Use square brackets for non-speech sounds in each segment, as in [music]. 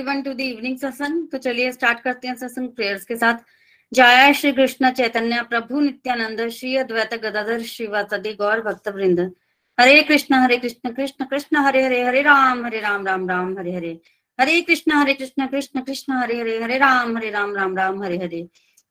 Everyone to the evening सत्संग तो चलिए स्टार्ट करते हैं सत्संग प्रेयर्स के साथ। जय श्री कृष्ण चैतन्य प्रभु नित्यानंद, श्री अद्वैत गदाधर, श्रीवासदि गौर भक्त वृंद हरे कृष्ण हरे कृष्ण कृष्ण कृष्ण, हरे हरे हरे राम हरे राम राम राम, हरे हरे। हरे कृष्ण हरे कृष्ण कृष्ण कृष्ण, हरे हरे हरे राम हरे राम राम राम, हरे हरे।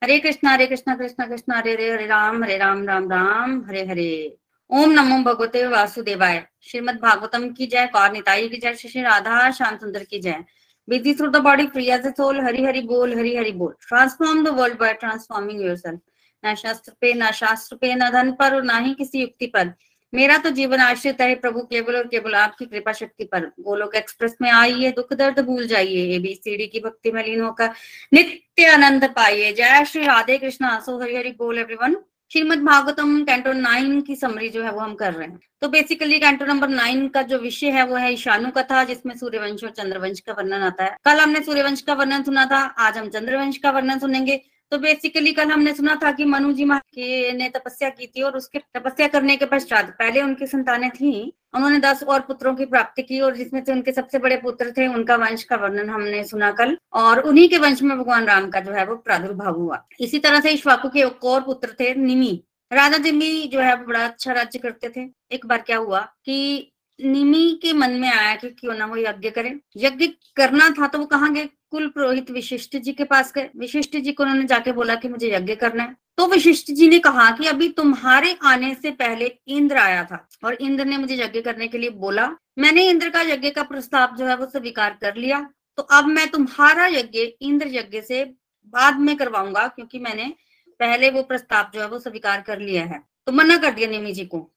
हरे कृष्ण हरे कृष्ण कृष्ण कृष्ण, हरे हरे हरे राम हरे राम राम राम, हरे हरे। ओम नमो भगवते वासुदेवाय। श्रीमद भागवतम की जय, कौर निताई की जय, श्री राधा श्याम सुंदर की जय। Busy through the body free as a soul Hari Hari बोल हरि हरि बोल transform the world by transforming yourself न शास्त्र पे न शास्त्र पे न धन पर और ना ही किसी युक्ति पर मेरा तो जीवन आश्रित है प्रभु, केवल और केवल आपकी कृपा शक्ति पर। गोलोक एक्सप्रेस में आइए दुख दर्द भूल जाइए। एबीसीडी की भक्ति में लीन होकर नित्य आनंद पाइए। जय श्री राधे कृष्ण। आसो हरि हरि बोल everyone Shrimad Bhagavatam canto nine की समरी जो है वो हम कर रहे हैं। तो बेसिकली कैंटो नंबर नाइन का जो विषय है वो है ईशानु कथा, जिसमें सूर्यवंश और चंद्रवंश का वर्णन आता है। कल हमने सूर्यवंश का वर्णन सुना था, आज हम चंद्रवंश का वर्णन सुनेंगे। तो बेसिकली कल हमने सुना था कि मनु जी के ने तपस्या की थी और उसके तपस्या करने के पश्चात पहले उनकी संतानें थी, उन्होंने दस और पुत्रों की प्राप्ति की और जिसमें से उनके सबसे बड़े पुत्र थे, उनका वंश का वर्णन हमने सुना कल और उन्हीं के वंश में भगवान राम का जो है वो प्रादुर्भाव हुआ। इसी तरह से इश्वाकु के एक और पुत्र थे, निमी। राजा निमी जो है बड़ा अच्छा राज्य करते थे। एक बार क्या हुआ कि निमी के मन में आया कि क्यों ना वो यज्ञ करें। यज्ञ करना था तो वो कहाँ गए? कुल पुरोहित विशिष्ट जी के पास गए। विशिष्ट जी को उन्होंने जाके बोला कि मुझे यज्ञ करना है। तो विशिष्ट जी ने कहा कि अभी तुम्हारे आने से पहले इंद्र आया था और इंद्र ने मुझे यज्ञ करने के लिए बोला। मैंने इंद्र का यज्ञ का प्रस्ताव जो है वो स्वीकार कर लिया। तो अब मैं तुम्हारा यज्ञ, इंद्र यज्ञ से बाद में करवाऊँगा क्योंकि मैंने पहले वो प्रस्ताव जो है वो स्वीकार कर लिया है। तो मना कर दिया निमी जी को।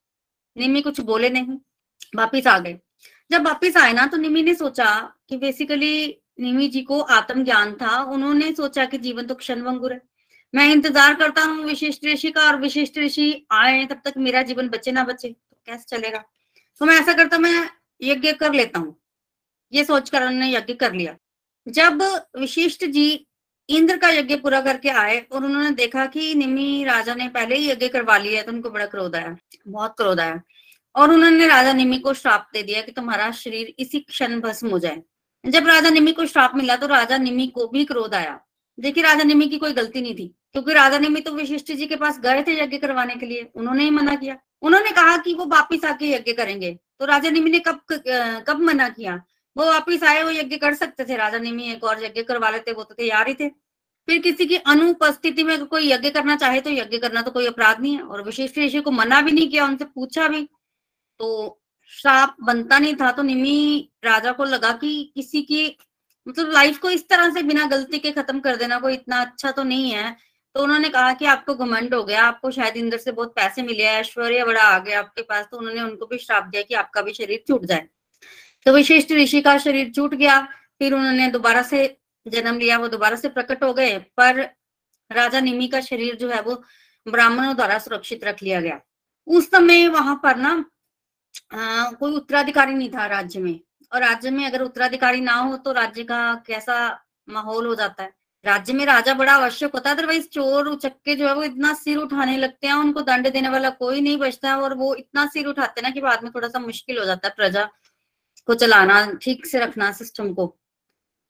निमी कुछ बोले नहीं। वापिस आ गए। जब वापिस आए ना तो निमी ने सोचा कि बेसिकली निमी जी को आत्म ज्ञान था। उन्होंने सोचा कि जीवन तो क्षण है। मैं इंतज़ार करता हूँ विशिष्ट ऋषि का और विशिष्ट ऋषि आए तब तक मेरा जीवन बचे ना बचे तो कैसे चलेगा? तो मैं ऐसा करता, मैं यज्ञ कर लेता हूँ। ये सोचकर उन्होंने यज्ञ कर लिया। जब विशिष्ट जी इंद्र का यज्ञ पूरा करके आए और उन्होंने देखा कि निमी राजा ने पहले ही यज्ञ करवा लिया है तो उनको बड़ा क्रोध आया, बहुत क्रोध आया। और उन्होंने राजा निमी को श्राप दे दिया कि तुम्हारा शरीर इसी क्षण भस्म हो जाए। जब राजा निमी को श्राप मिला तो राजा निमी को भी क्रोध आया। देखिए, राजा निमी की कोई गलती नहीं थी, क्योंकि राजा निमी तो विशिष्ट जी के पास गए थे यज्ञ करवाने के लिए, उन्होंने ही मना किया। उन्होंने कहा कि वो वापिस आके यज्ञ करेंगे। तो राजा निमी ने कब कब मना किया? वो वापिस आए, वो यज्ञ कर सकते थे। राजा निमी एक और यज्ञ करवा लेते, वो तो तैयार ही थे। फिर किसी की अनुपस्थिति में कोई यज्ञ करना चाहे तो यज्ञ करना तो कोई अपराध नहीं है, और विशिष्ट ऋषि को मना भी नहीं किया, उनसे पूछा भी। तो श्राप बनता नहीं था तो निमी राजा को लगा कि किसी की मतलब लाइफ को इस तरह से बिना गलती के खत्म कर देना कोई इतना अच्छा तो नहीं है। तो उन्होंने कहा कि आपको घमंड हो गया, आपको शायद इंद्र से बहुत पैसे मिले ऐश्वर्य बड़ा आ गया आपके पास तो उन्होंने उनको भी श्राप दिया कि आपका भी शरीर छूट जाए। तो विशिष्ट ऋषि का शरीर छूट गया, फिर उन्होंने दोबारा से जन्म लिया, वो दोबारा से प्रकट हो गए, पर राजा निमी का शरीर जो है वो ब्राह्मणों द्वारा सुरक्षित रख लिया गया। उस समय वहाँ पर ना आ, कोई उत्तराधिकारी नहीं था राज्य में और राज्य में अगर उत्तराधिकारी ना हो तो राज्य का कैसा माहौल हो जाता है। राज्य में राजा बड़ा आवश्यक होता है अदरवाइज़ चोर उचक्के जो है वो इतना सिर उठाने लगते हैं उनको दंड देने वाला कोई नहीं बचता और वो इतना सिर उठाते हैं ना कि बाद में थोड़ा सा मुश्किल हो जाता है प्रजा को चलाना ठीक से रखना सिस्टम को।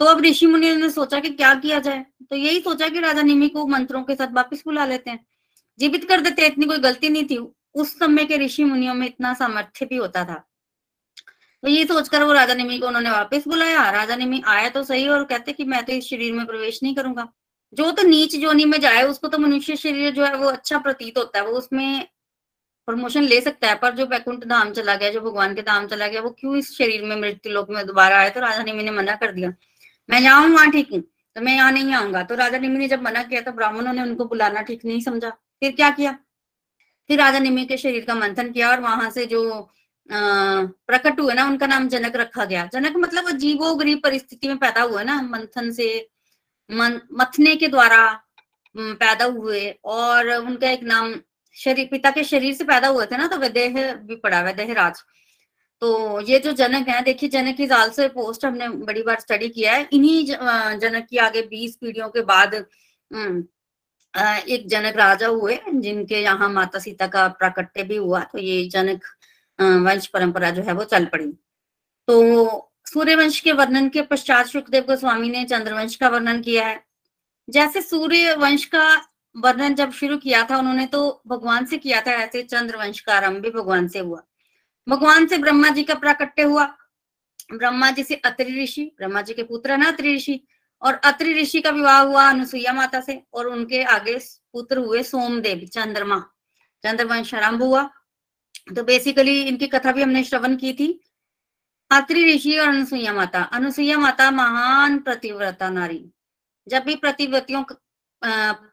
तो अब ऋषि मुनि ने सोचा कि क्या किया जाए? तो यही सोचा कि राजा निमी को मंत्रों के साथ वापिस बुला लेते हैं। जीवित कर देते इतनी कोई गलती नहीं थी। उस समय के ऋषि मुनियों में इतना सामर्थ्य भी होता था। तो ये सोचकर वो राजा निमी को उन्होंने वापस बुलाया। राजा निमी आया तो सही और कहते कि मैं तो इस शरीर में प्रवेश नहीं करूँगा। जो तो नीच जोनी में जाए, उसको तो मनुष्य शरीर जो है वो अच्छा प्रतीत होता है। वो उसमें प्रमोशन ले सकता है, पर जो वैकुंठ धाम चला गया, जो भगवान के धाम चला गया, वो क्यों इस शरीर में मृत्यु लोक में दोबारा आया तो राजा निमी ने मना कर दिया। मैं जाऊँ वहाँ ठीक हूँ तो मैं यहाँ नहीं आऊँगा। तो राजा निमी ने जब मना किया तो ब्राह्मणों ने उनको बुलाना ठीक नहीं समझा। फिर क्या किया? फिर राजा निमी के शरीर का मंथन किया और वहाँ से जो प्रकट हुए ना, उनका नाम जनक रखा गया। जनक मतलब अजीबो गरीब परिस्थिति में पैदा हुआ ना, मंथन से मथने के द्वारा पैदा हुए और उनका एक नाम शरीर, पिता के शरीर से पैदा हुए थे ना तो वैदेह भी पड़ा, वैदेह राज। तो ये जो जनक है, देखिए जनक की जाल से पोस्ट हमने बड़ी बार स्टडी किया है। इन्हीं जनक की आगे बीस पीढ़ियों के बाद एक जनक राजा हुए जिनके यहाँ माता सीता का प्राकट्य भी हुआ तो ये जनक वंश परंपरा जो है वो चल पड़ी। तो सूर्य वंश के वर्णन के पश्चात सुखदेव गोस्वामी ने चंद्रवंश का वर्णन किया है। जैसे सूर्य वंश का वर्णन जब शुरू किया था, उन्होंने तो भगवान से किया था, ऐसे चंद्रवंश का आरंभ भी भगवान से हुआ। भगवान से ब्रह्मा जी का प्राकट्य हुआ। ब्रह्मा जी से अत्रि ऋषि, ब्रह्मा जी के पुत्र ना अत्रि ऋषि और अत्रि ऋषि का विवाह हुआ अनुसुईया माता से और उनके आगे पुत्र हुए सोमदेव, चंद्रमा। चंद्रवंश आरंभ हुआ। तो बेसिकली इनकी कथा भी हमने श्रवण की थी। अत्रि ऋषि और अनुसुईया माता। अनुसुईया माता महान प्रतिव्रता नारी। जब भी प्रतिव्रतियों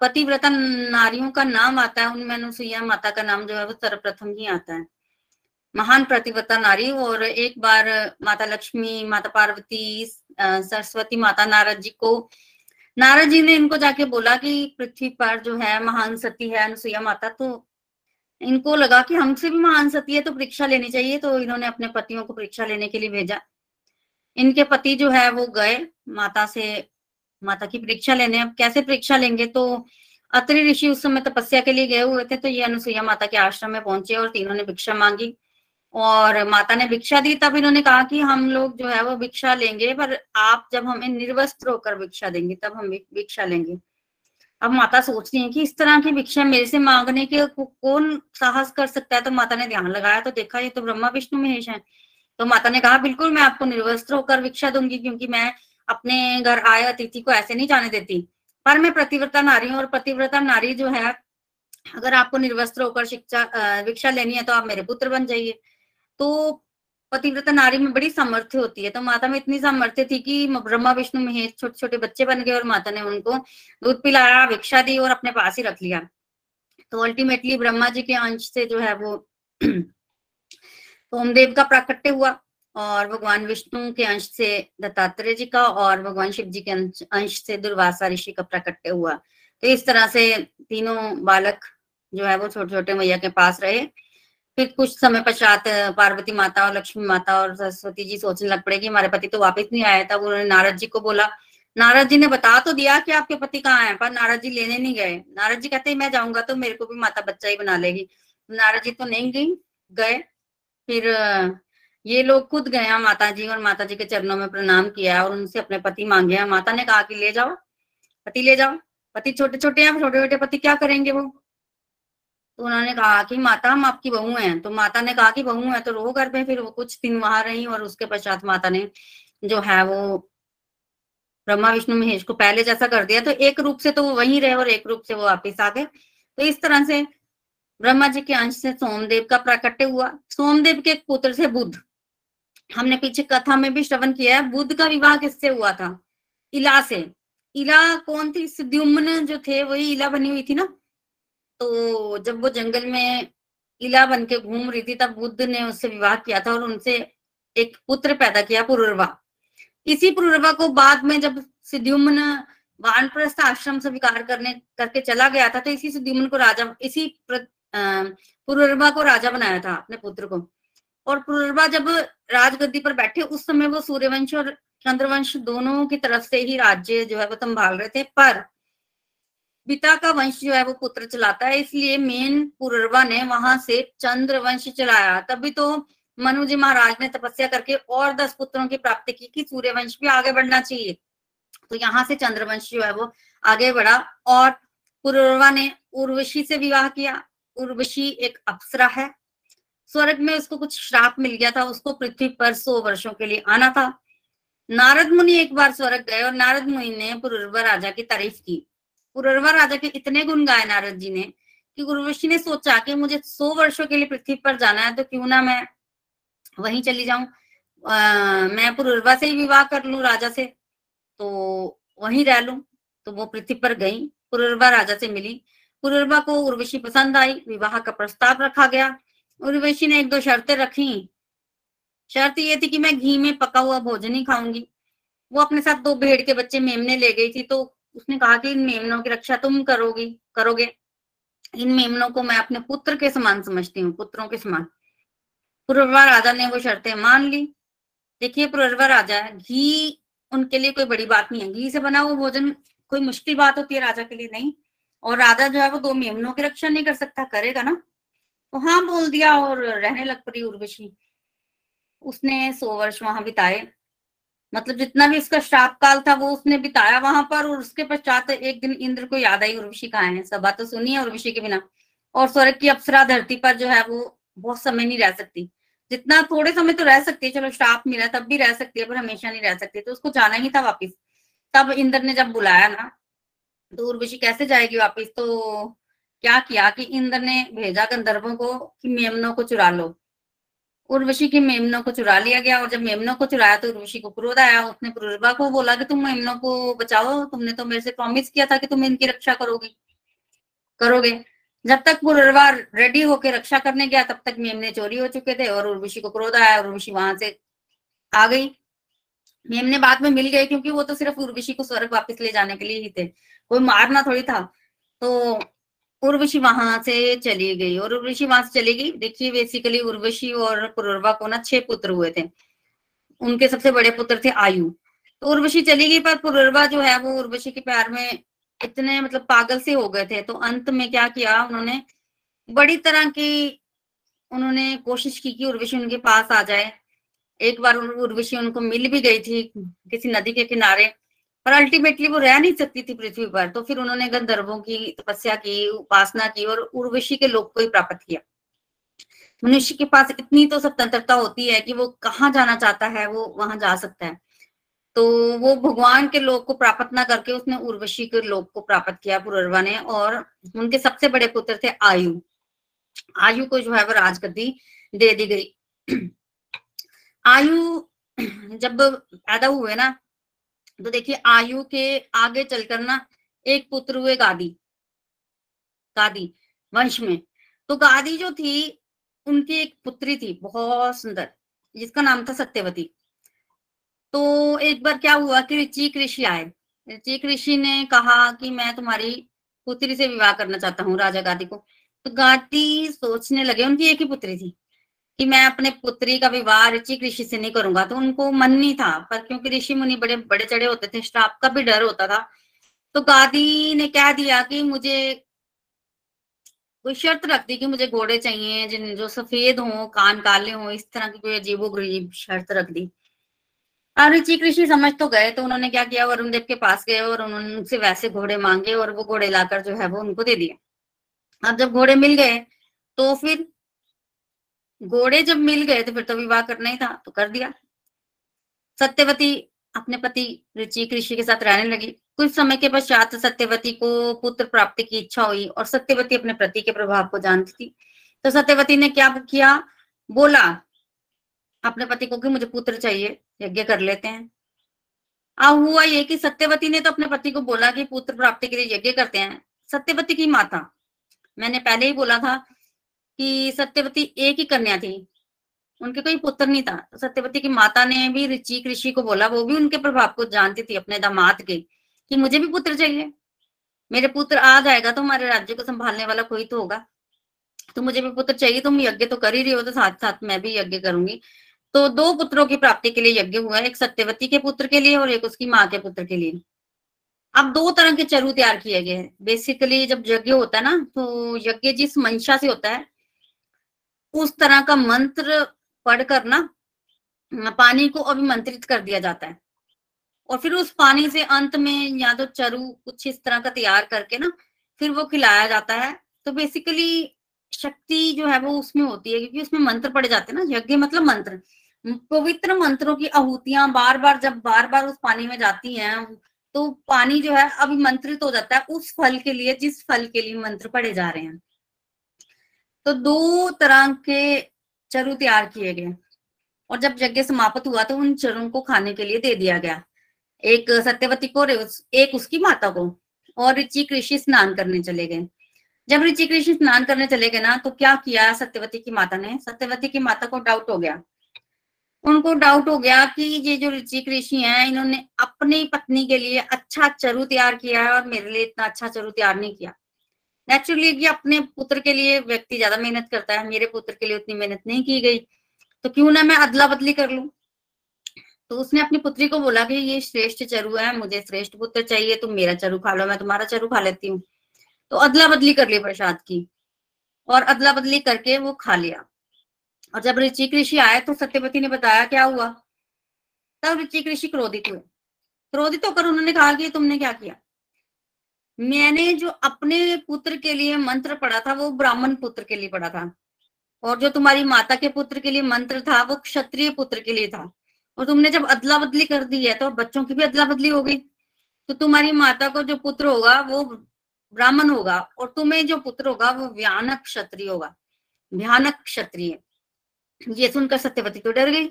पतिव्रता नारियों का नाम आता है, उनमें अनुसुईया माता का नाम जो है वो सर्वप्रथम ही आता है। महान प्रतिव्रता नारी और एक बार माता लक्ष्मी, माता पार्वती सरस्वती माता नारद जी को। नारद जी ने इनको जाके बोला कि पृथ्वी पर जो है महान सती है अनुसुईया माता तो इनको लगा कि हमसे भी महान सती है तो परीक्षा लेनी चाहिए तो इन्होंने अपने पतियों को परीक्षा लेने के लिए भेजा। इनके पति जो है वो गए माता से, माता की परीक्षा लेने। अब कैसे परीक्षा लेंगे? तो अत्रि ऋषि उस समय तपस्या के लिए गए हुए थे तो ये अनुसुईया माता के आश्रम में पहुँचे और तीनों ने भिक्षा मांगी। और माता ने भिक्षा दी, तब इन्होंने कहा कि हम लोग जो है वो भिक्षा लेंगे, पर आप जब हमें निर्वस्त्र होकर भिक्षा देंगे, तब हम भिक्षा लेंगे। अब माता सोच रही है कि इस तरह की भिक्षा मेरे से मांगने के कौन साहस कर सकता है? तो माता ने ध्यान लगाया तो देखा, ये तो ब्रह्मा, विष्णु, महेश है। तो माता ने कहा, बिल्कुल, मैं आपको निर्वस्त्र होकर भिक्षा दूँगी, क्योंकि मैं अपने घर आए अतिथि को ऐसे नहीं जाने देती। पर मैं प्रतिव्रता नारी हूँ, और प्रतिव्रता नारी जो है, अगर आपको निर्वस्त्र होकर शिक्षा भिक्षा लेनी है तो आप मेरे पुत्र बन जाइए। तो पतिव्रता नारी में बड़ी सामर्थ्य होती है। तो माता में इतनी सामर्थ्य थी कि ब्रह्मा, विष्णु, महेश छोटे छोटे बच्चे बन गए और माता ने उनको दूध पिलाया, भिक्षा दी और अपने पास ही रख लिया। तो अल्टीमेटली ब्रह्मा जी के अंश से जो है वो [clears throat] सोमदेव का प्राकट्य हुआ और भगवान विष्णु के अंश से दत्तात्रेय जी का और भगवान शिव जी के अंश से दुर्वासा ऋषि का प्राकट्य हुआ। तो इस तरह से तीनों बालक जो है वो छोटे छोटे मैया के पास रहे। फिर कुछ समय पश्चात पार्वती माता और लक्ष्मी माता और सरस्वती जी सोचने लग पड़े कि हमारे पति तो वापस नहीं आया था उन्होंने नारद जी को बोला, नारद जी ने बता तो दिया कि आपके पति कहाँ है, पर नारद जी लेने नहीं गए। नारद जी कहते मैं जाऊँगा तो मेरे को भी माता बच्चा ही बना लेगी। नारद जी तो नहीं गई, गए। फिर ये लोग खुद गए माता जी और माता जी के चरणों में प्रणाम किया और उनसे अपने पति मांगे हैं। माता ने कहा कि ले जाओ, पति ले जाओ। पति छोटे छोटे हैं छोटे छोटे पति क्या करेंगे वो? तो उन्होंने कहा कि माता, हम आपकी बहू हैं। तो माता ने कहा कि बहू है तो रो कर पे, फिर वो कुछ दिन वहाँ रही और उसके पश्चात माता ने जो है वो ब्रह्मा, विष्णु, महेश को पहले जैसा कर दिया। तो एक रूप से तो वो वहीं रहे और एक रूप से वो वापिस आ गए। तो इस तरह से ब्रह्मा जी के अंश से सोमदेव का प्राकट्य हुआ। सोमदेव के पुत्र से बुद्ध। हमने पीछे कथा में भी श्रवण किया है। बुद्ध का विवाह किससे हुआ था? इला से। इला कौन थी? सुद्युम्न जो थे, वही इला बनी हुई थी ना? तो जब वो जंगल में इला बन के घूम रही थी, तब बुद्ध ने उससे विवाह किया था और उनसे एक पुत्र पैदा किया, पुरुर्वा। इसी पुरुर्वा को बाद में जब सिद्युम्न वानप्रस्थ आश्रम से विकार करने, करके चला गया था तो इसी सिद्युम्न को राजा, इसी पुरुर्वा को राजा बनाया था अपने पुत्र को। और पुरुर्वा जब राजगद्दी पर बैठे, उस समय वो सूर्यवंश और चंद्रवंश दोनों की तरफ़ से ही राज्य जो है वो संभाल रहे थे, पर पिता का वंश जो है वो पुत्र चलाता है, इसलिए मेन पुरवा ने वहाँ से चंद्र वंश चलाया। तभी तो मनु जी महाराज ने तपस्या करके और दस पुत्रों की प्राप्ति की कि सूर्य वंश भी आगे बढ़ना चाहिए। तो यहाँ से चंद्रवंश जो है वो आगे बढ़ा और पुरवा ने उर्वशी से विवाह किया। उर्वशी एक अप्सरा है। स्वर्ग में उसको कुछ श्राप मिल गया था, उसको पृथ्वी पर सौ वर्षों के लिए आना था। नारद मुनि एक बार स्वर्ग गए और नारद मुनि ने पुरर्वा राजा की तारीफ़ की। पुरर्वा राजा के इतने गुण गाए नारद जी ने कि उर्वशी ने सोचा कि मुझे सौ वर्षों के लिए पृथ्वी पर जाना है तो क्यों ना मैं वहीं चली जाऊँ? मैं पुरर्वा से ही विवाह कर लू राजा से तो वहीं रह लू। तो वो पृथ्वी पर गई, पुरर्वा राजा से मिली। पुरर्वा को उर्वशी पसंद आई, विवाह का प्रस्ताव रखा गया। उर्वशी ने एक दो शर्तें रखी। शर्त ये थी कि मैं घी में पका हुआ भोजन ही खाऊँगी। वो अपने साथ दो भेड़ के बच्चे मेमने ले गई थी तो उसने कहा कि इन मेमनों की रक्षा तुम करोगी, करोगे। इन मेमनों को मैं अपने पुत्र के समान समझती हूँ, पुत्रों के समान। पुरवा राजा ने वो शर्तें मान ली। देखिए पुरवा राजा, घी उनके लिए कोई बड़ी बात नहीं है। घी से बना हुआ भोजन कोई मुश्किल बात होती है राजा के लिए नहीं। और राजा जो है वो दो मेमनों की रक्षा नहीं कर सकता, करेगा ना? तो हाँ बोल दिया और रहने लग पड़ी उर्वशी। उसने सौ वर्ष वहाँ बिताए। मतलब जितना भी उसका श्राप काल था, वो उसने बिताया वहाँ पर और उसके पश्चात एक दिन इंद्र को याद आई उर्वशी कहा है। सभा तो सुनी है उर्वशी के बिना। और स्वर्ग की अप्सरा धरती पर जो है वो बहुत समय नहीं रह सकती। जितना थोड़े समय तो रह सकती है, चलो श्राप मिला तब भी रह सकती है, पर हमेशा नहीं रह सकती। तो उसको जाना ही था वापिस। तब इंद्र ने जब बुलाया ना तो उर्वशी कैसे जाएगी वापिस? तो क्या किया कि इंद्र ने भेजा गंधर्वों को कि मेमनों को चुरा लो। उर्वशी की मेमनों को चुरा लिया गया और जब मेमनों को चुराया तो उर्वशी को क्रोध आया। उसने पुरुर्वा को बोला कि तुम मेमनों को बचाओ। तुमने तो मेरे से प्रॉमिस किया था कि तुम इनकी रक्षा करोगी। करोगे। जब तक पुरुर्वा रेडी होके रक्षा करने गया, तब तक मेमने चोरी हो चुके थे और उर्वशी को क्रोध आया उर्वशी वहाँ से आ गई। मेमने बाद में मिल गए क्योंकि वो तो सिर्फ़ उर्वशी को स्वर्ग वापस ले जाने के लिए ही थे। कोई मारना थोड़ी था। तो उर्वशी वहाँ से चली गई और उर्वशी वहाँ से चली गई। देखिए बेसिकली उर्वशी और पुरुर्वा को ना छह पुत्र हुए थे। उनके सबसे बड़े पुत्र थे आयु। तो उर्वशी चली गई, पर पुरुर्वा जो है, वो उर्वशी के प्यार में इतने मतलब पागल से हो गए थे। तो अंत में क्या किया उन्होंने? बड़ी तरह की उन्होंने कोशिश की कि उर्वशी उनके पास आ जाए। एक बार उर्वशी उनको मिल भी गई थी किसी नदी के किनारे। पर अल्टीमेटली वो रह नहीं सकती थी पृथ्वी पर तो फिर उन्होंने गंधर्वों की तपस्या की, उपासना की और उर्वशी के लोक को ही प्राप्त किया। मनुष्य के पास इतनी तो स्वतंत्रता होती है कि वो कहाँ जाना चाहता है, वो वहाँ जा सकता है। तो वो भगवान के लोक को प्राप्त ना करके उसने उर्वशी के लोक को प्राप्त किया पुरर्वा ने, और उनके सबसे बड़े पुत्र थे आयु। आयु को जो है वो राजगद्दी दे दी गई। [clears throat] आयु [clears throat] जब पैदा हुए ना तो देखिए, आयु के आगे चलकर ना, एक पुत्र हुए गादी। गादी, वंश में। तो गादी जो थी, उनकी एक पुत्री थी, बहुत सुंदर, जिसका नाम था सत्यवती। तो एक बार क्या हुआ कि ऋचिक ऋषि आए। ऋचिक ऋषि ने कहा कि मैं तुम्हारी पुत्री से विवाह करना चाहता हूँ, राजा गादी को। तो गादी सोचने लगे, उनकी एक ही पुत्री थी। कि मैं अपने पुत्री का विवाह ऋषि ऋषि से नहीं करूँगा। तो उनको मन नहीं था, पर क्योंकि ऋषि मुनि बड़े बड़े चढ़े होते थे श्राप का भी डर होता था। तो गादी ने कह दिया कि मुझे कोई शर्त रख दी कि मुझे घोड़े चाहिए, जिन, जो सफ़ेद हो, कान काले हो, इस तरह की कोई अजीबो गरीब शर्त रख दी। और ऋषि ऋषि समझ तो गए तो उन्होंने क्या किया, वरुण देव के पास गए और उन्होंने उनसे वैसे घोड़े मांगे और वो घोड़े लाकर जो है वो उनको दे दिए। अब जब घोड़े मिल गए तो फिर घोड़े जब मिल गए तो फिर तो विवाह करना ही था तो कर दिया। सत्यवती अपने पति रुचि ऋषि के साथ रहने लगी। कुछ समय के पश्चात सत्यवती को पुत्र प्राप्ति की इच्छा हुई और सत्यवती अपने पति के प्रभाव को जानती थी। तो सत्यवती ने क्या किया? बोला, अपने पति को कि मुझे पुत्र चाहिए, यज्ञ कर लेते हैं। अब हुआ ये कि सत्यवती ने तो अपने पति को बोला कि पुत्र प्राप्ति के लिए यज्ञ करते हैं। सत्यवती की माता, मैंने पहले ही बोला था कि सत्यवती एक ही कन्या थी। उनके कोई पुत्र नहीं था। तो सत्यवती की माता ने भी ऋचि ऋषि को बोला, वो भी उनके प्रभाव को जानती थी अपने दामाद के, कि मुझे भी पुत्र चाहिए। मेरे पुत्र आ जाएगा तो हमारे राज्य को संभालने वाला कोई तो होगा। तो मुझे भी पुत्र चाहिए, तुम यज्ञ तो कर ही रही हो तो साथ साथ मैं भी यज्ञ करूँगी। तो दो पुत्रों की प्राप्ति के लिए यज्ञ हुआ, एक सत्यवती के पुत्र के लिए और एक उसकी माँ के पुत्र के लिए। अब दो तरह के चरु तैयार किए गए हैं। बेसिकली जब यज्ञ होता है ना तो यज्ञ जिस मंशा से होता है उस तरह का मंत्र पढ़कर ना, पानी को अभिमंत्रित कर दिया जाता है। और फिर उस पानी से अंत में या तो चरु, कुछ इस तरह का तैयार करके ना, फिर वो खिलाया जाता है। तो बेसिकली शक्ति जो है वो उसमें होती है, क्योंकि उसमें मंत्र पड़े जाते हैं ना, यज्ञ मतलब मंत्र। पवित्र मंत्रों की आहूतियाँ बार बार जब बार बार उस पानी में जाती हैं तो पानी जो है अभिमंत्रित हो जाता है उस फल के लिए, जिस फल के लिए मंत्र पढ़े जा रहे हैं। तो दो तरह के चरु तैयार किए गए। और जब यज्ञ समाप्त हुआ तो उन चरों को खाने के लिए दे दिया गया। एक सत्यवती को एक उसकी माता को। और ऋचि कृषि स्नान करने चले गए। जब ऋचि कृषि स्नान करने चले गए ना तो क्या किया सत्यवती की माता ने? सत्यवती की माता को डाउट हो गया। उनको डाउट हो गया कि ये जो ऋचि ऋषि हैं, इन्होंने अपनी पत्नी के लिए अच्छा चरु तैयार किया है और मेरे लिए इतना अच्छा चरु तैयार नहीं किया। नेचुरली कि अपने पुत्र के लिए व्यक्ति ज़्यादा मेहनत करता है, मेरे पुत्र के लिए उतनी मेहनत नहीं की गई। तो क्यों ना मैं अदला बदली कर लू? तो उसने अपनी पुत्री को बोला कि ये श्रेष्ठ चरु है, मुझे श्रेष्ठ पुत्र चाहिए, तुम मेरा चरु खा लो, मैं तुम्हारा चरु खा लेती हूँ। तो अदला बदली कर ली प्रसाद की और अदला बदली करके वो खा लिया। और जब ऋचिक ऋषि आए तो सत्यपति ने बताया क्या हुआ? तब ऋचिक ऋषि क्रोधित हुए। क्रोधित होकर उन्होंने कहा कि तुमने क्या किया? मैंने जो अपने पुत्र के लिए मंत्र पढ़ा था, वो ब्राह्मण पुत्र के लिए पढ़ा था। और जो तुम्हारी माता के पुत्र के लिए मंत्र था, वो क्षत्रिय पुत्र के लिए था। और तुमने जब अदला बदली कर दी है तो बच्चों की भी अदला बदली हो गई तो तुम्हारी माता को जो पुत्र होगा, वो ब्राह्मण होगा और तुम्हें जो पुत्र होगा, वो भयानक क्षत्रिय होगा। भयानक क्षत्रिय। ये सुनकर सत्यवती तो डर गई?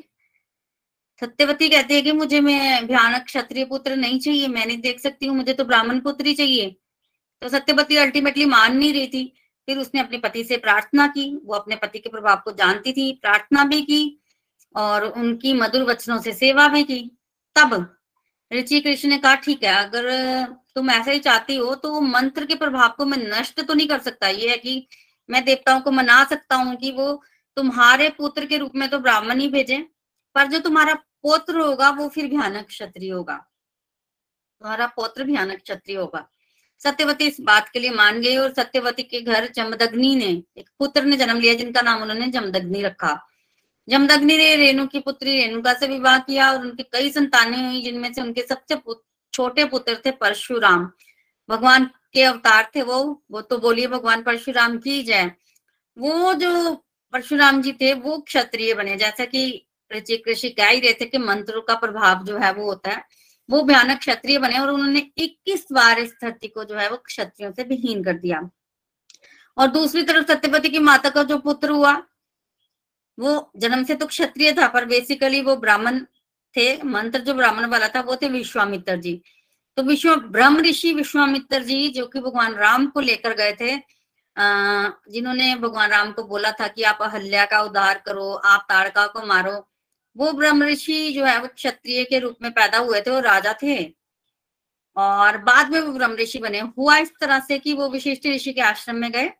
सत्यवती कहती है कि मुझे मैं भयानक क्षत्रिय पुत्र नहीं चाहिए मैं नहीं देख सकती हूँ मुझे तो ब्राह्मण पुत्र ही चाहिए। तो सत्यवती अल्टीमेटली मान नहीं रही थी। फिर उसने अपने पति से प्रार्थना की, वो अपने पति के प्रभाव को जानती थी, प्रार्थना भी की और उनकी मधुर वचनों से सेवा भी की। तब ऋषि कृष्ण ने कहा, ठीक है, अगर तुम ऐसा ही चाहती हो तो मंत्र के प्रभाव को मैं नष्ट तो नहीं कर सकता। ये है कि मैं देवताओं को मना सकता हूँ कि वो तुम्हारे पुत्र के रूप में तो ब्राह्मण ही भेजे, पर जो तुम्हारा पुत्र होगा, वो फिर भयानक क्षत्रिय होगा। तुम्हारा पुत्र भयानक क्षत्रिय होगा। सत्यवती इस बात के लिए मान गई और सत्यवती के घर जमदग्नि ने, एक पुत्र ने जन्म लिया जिनका नाम उन्होंने जमदग्नि रखा। जमदग्नि ने रेणु की पुत्री रेणुका से विवाह किया और उनकी कई संतानें हुई, जिनमें से उनके सबसे छोटे पुत्र थे परशुराम। भगवान के अवतार थे वो वो तो बोलिए भगवान परशुराम की जय। वो जो परशुराम जी थे, वो क्षत्रिय बने। जैसा कि ऋषि ऋषि कह ही रहे थे कि मंत्रों का प्रभाव जो है वो होता है। वो भयानक क्षत्रिय बने और उन्होंने 21 बार इस धरती को जो है वो क्षत्रियों से विहीन कर दिया। और दूसरी तरफ़ सत्यपति की माता का जो पुत्र हुआ, वो जन्म से तो क्षत्रिय था, पर बेसिकली वो ब्राह्मण थे, मंत्र जो ब्राह्मण वाला था वो थे विश्वामित्र जी। तो विश्व, ब्रह्म ऋषि विश्वामित्र जी जो कि भगवान राम को लेकर गए थे जिन्होंने भगवान राम को बोला था कि आप अहल्या का उद्धार करो, आप ताड़का को मारो वो ब्रह्म ऋषि जो है, वो क्षत्रिय के रूप में पैदा हुए थे, वो राजा थे। और बाद में वो ब्रह्म ऋषि बने। हुआ इस तरह से कि वो विशिष्ट ऋषि के आश्रम में गए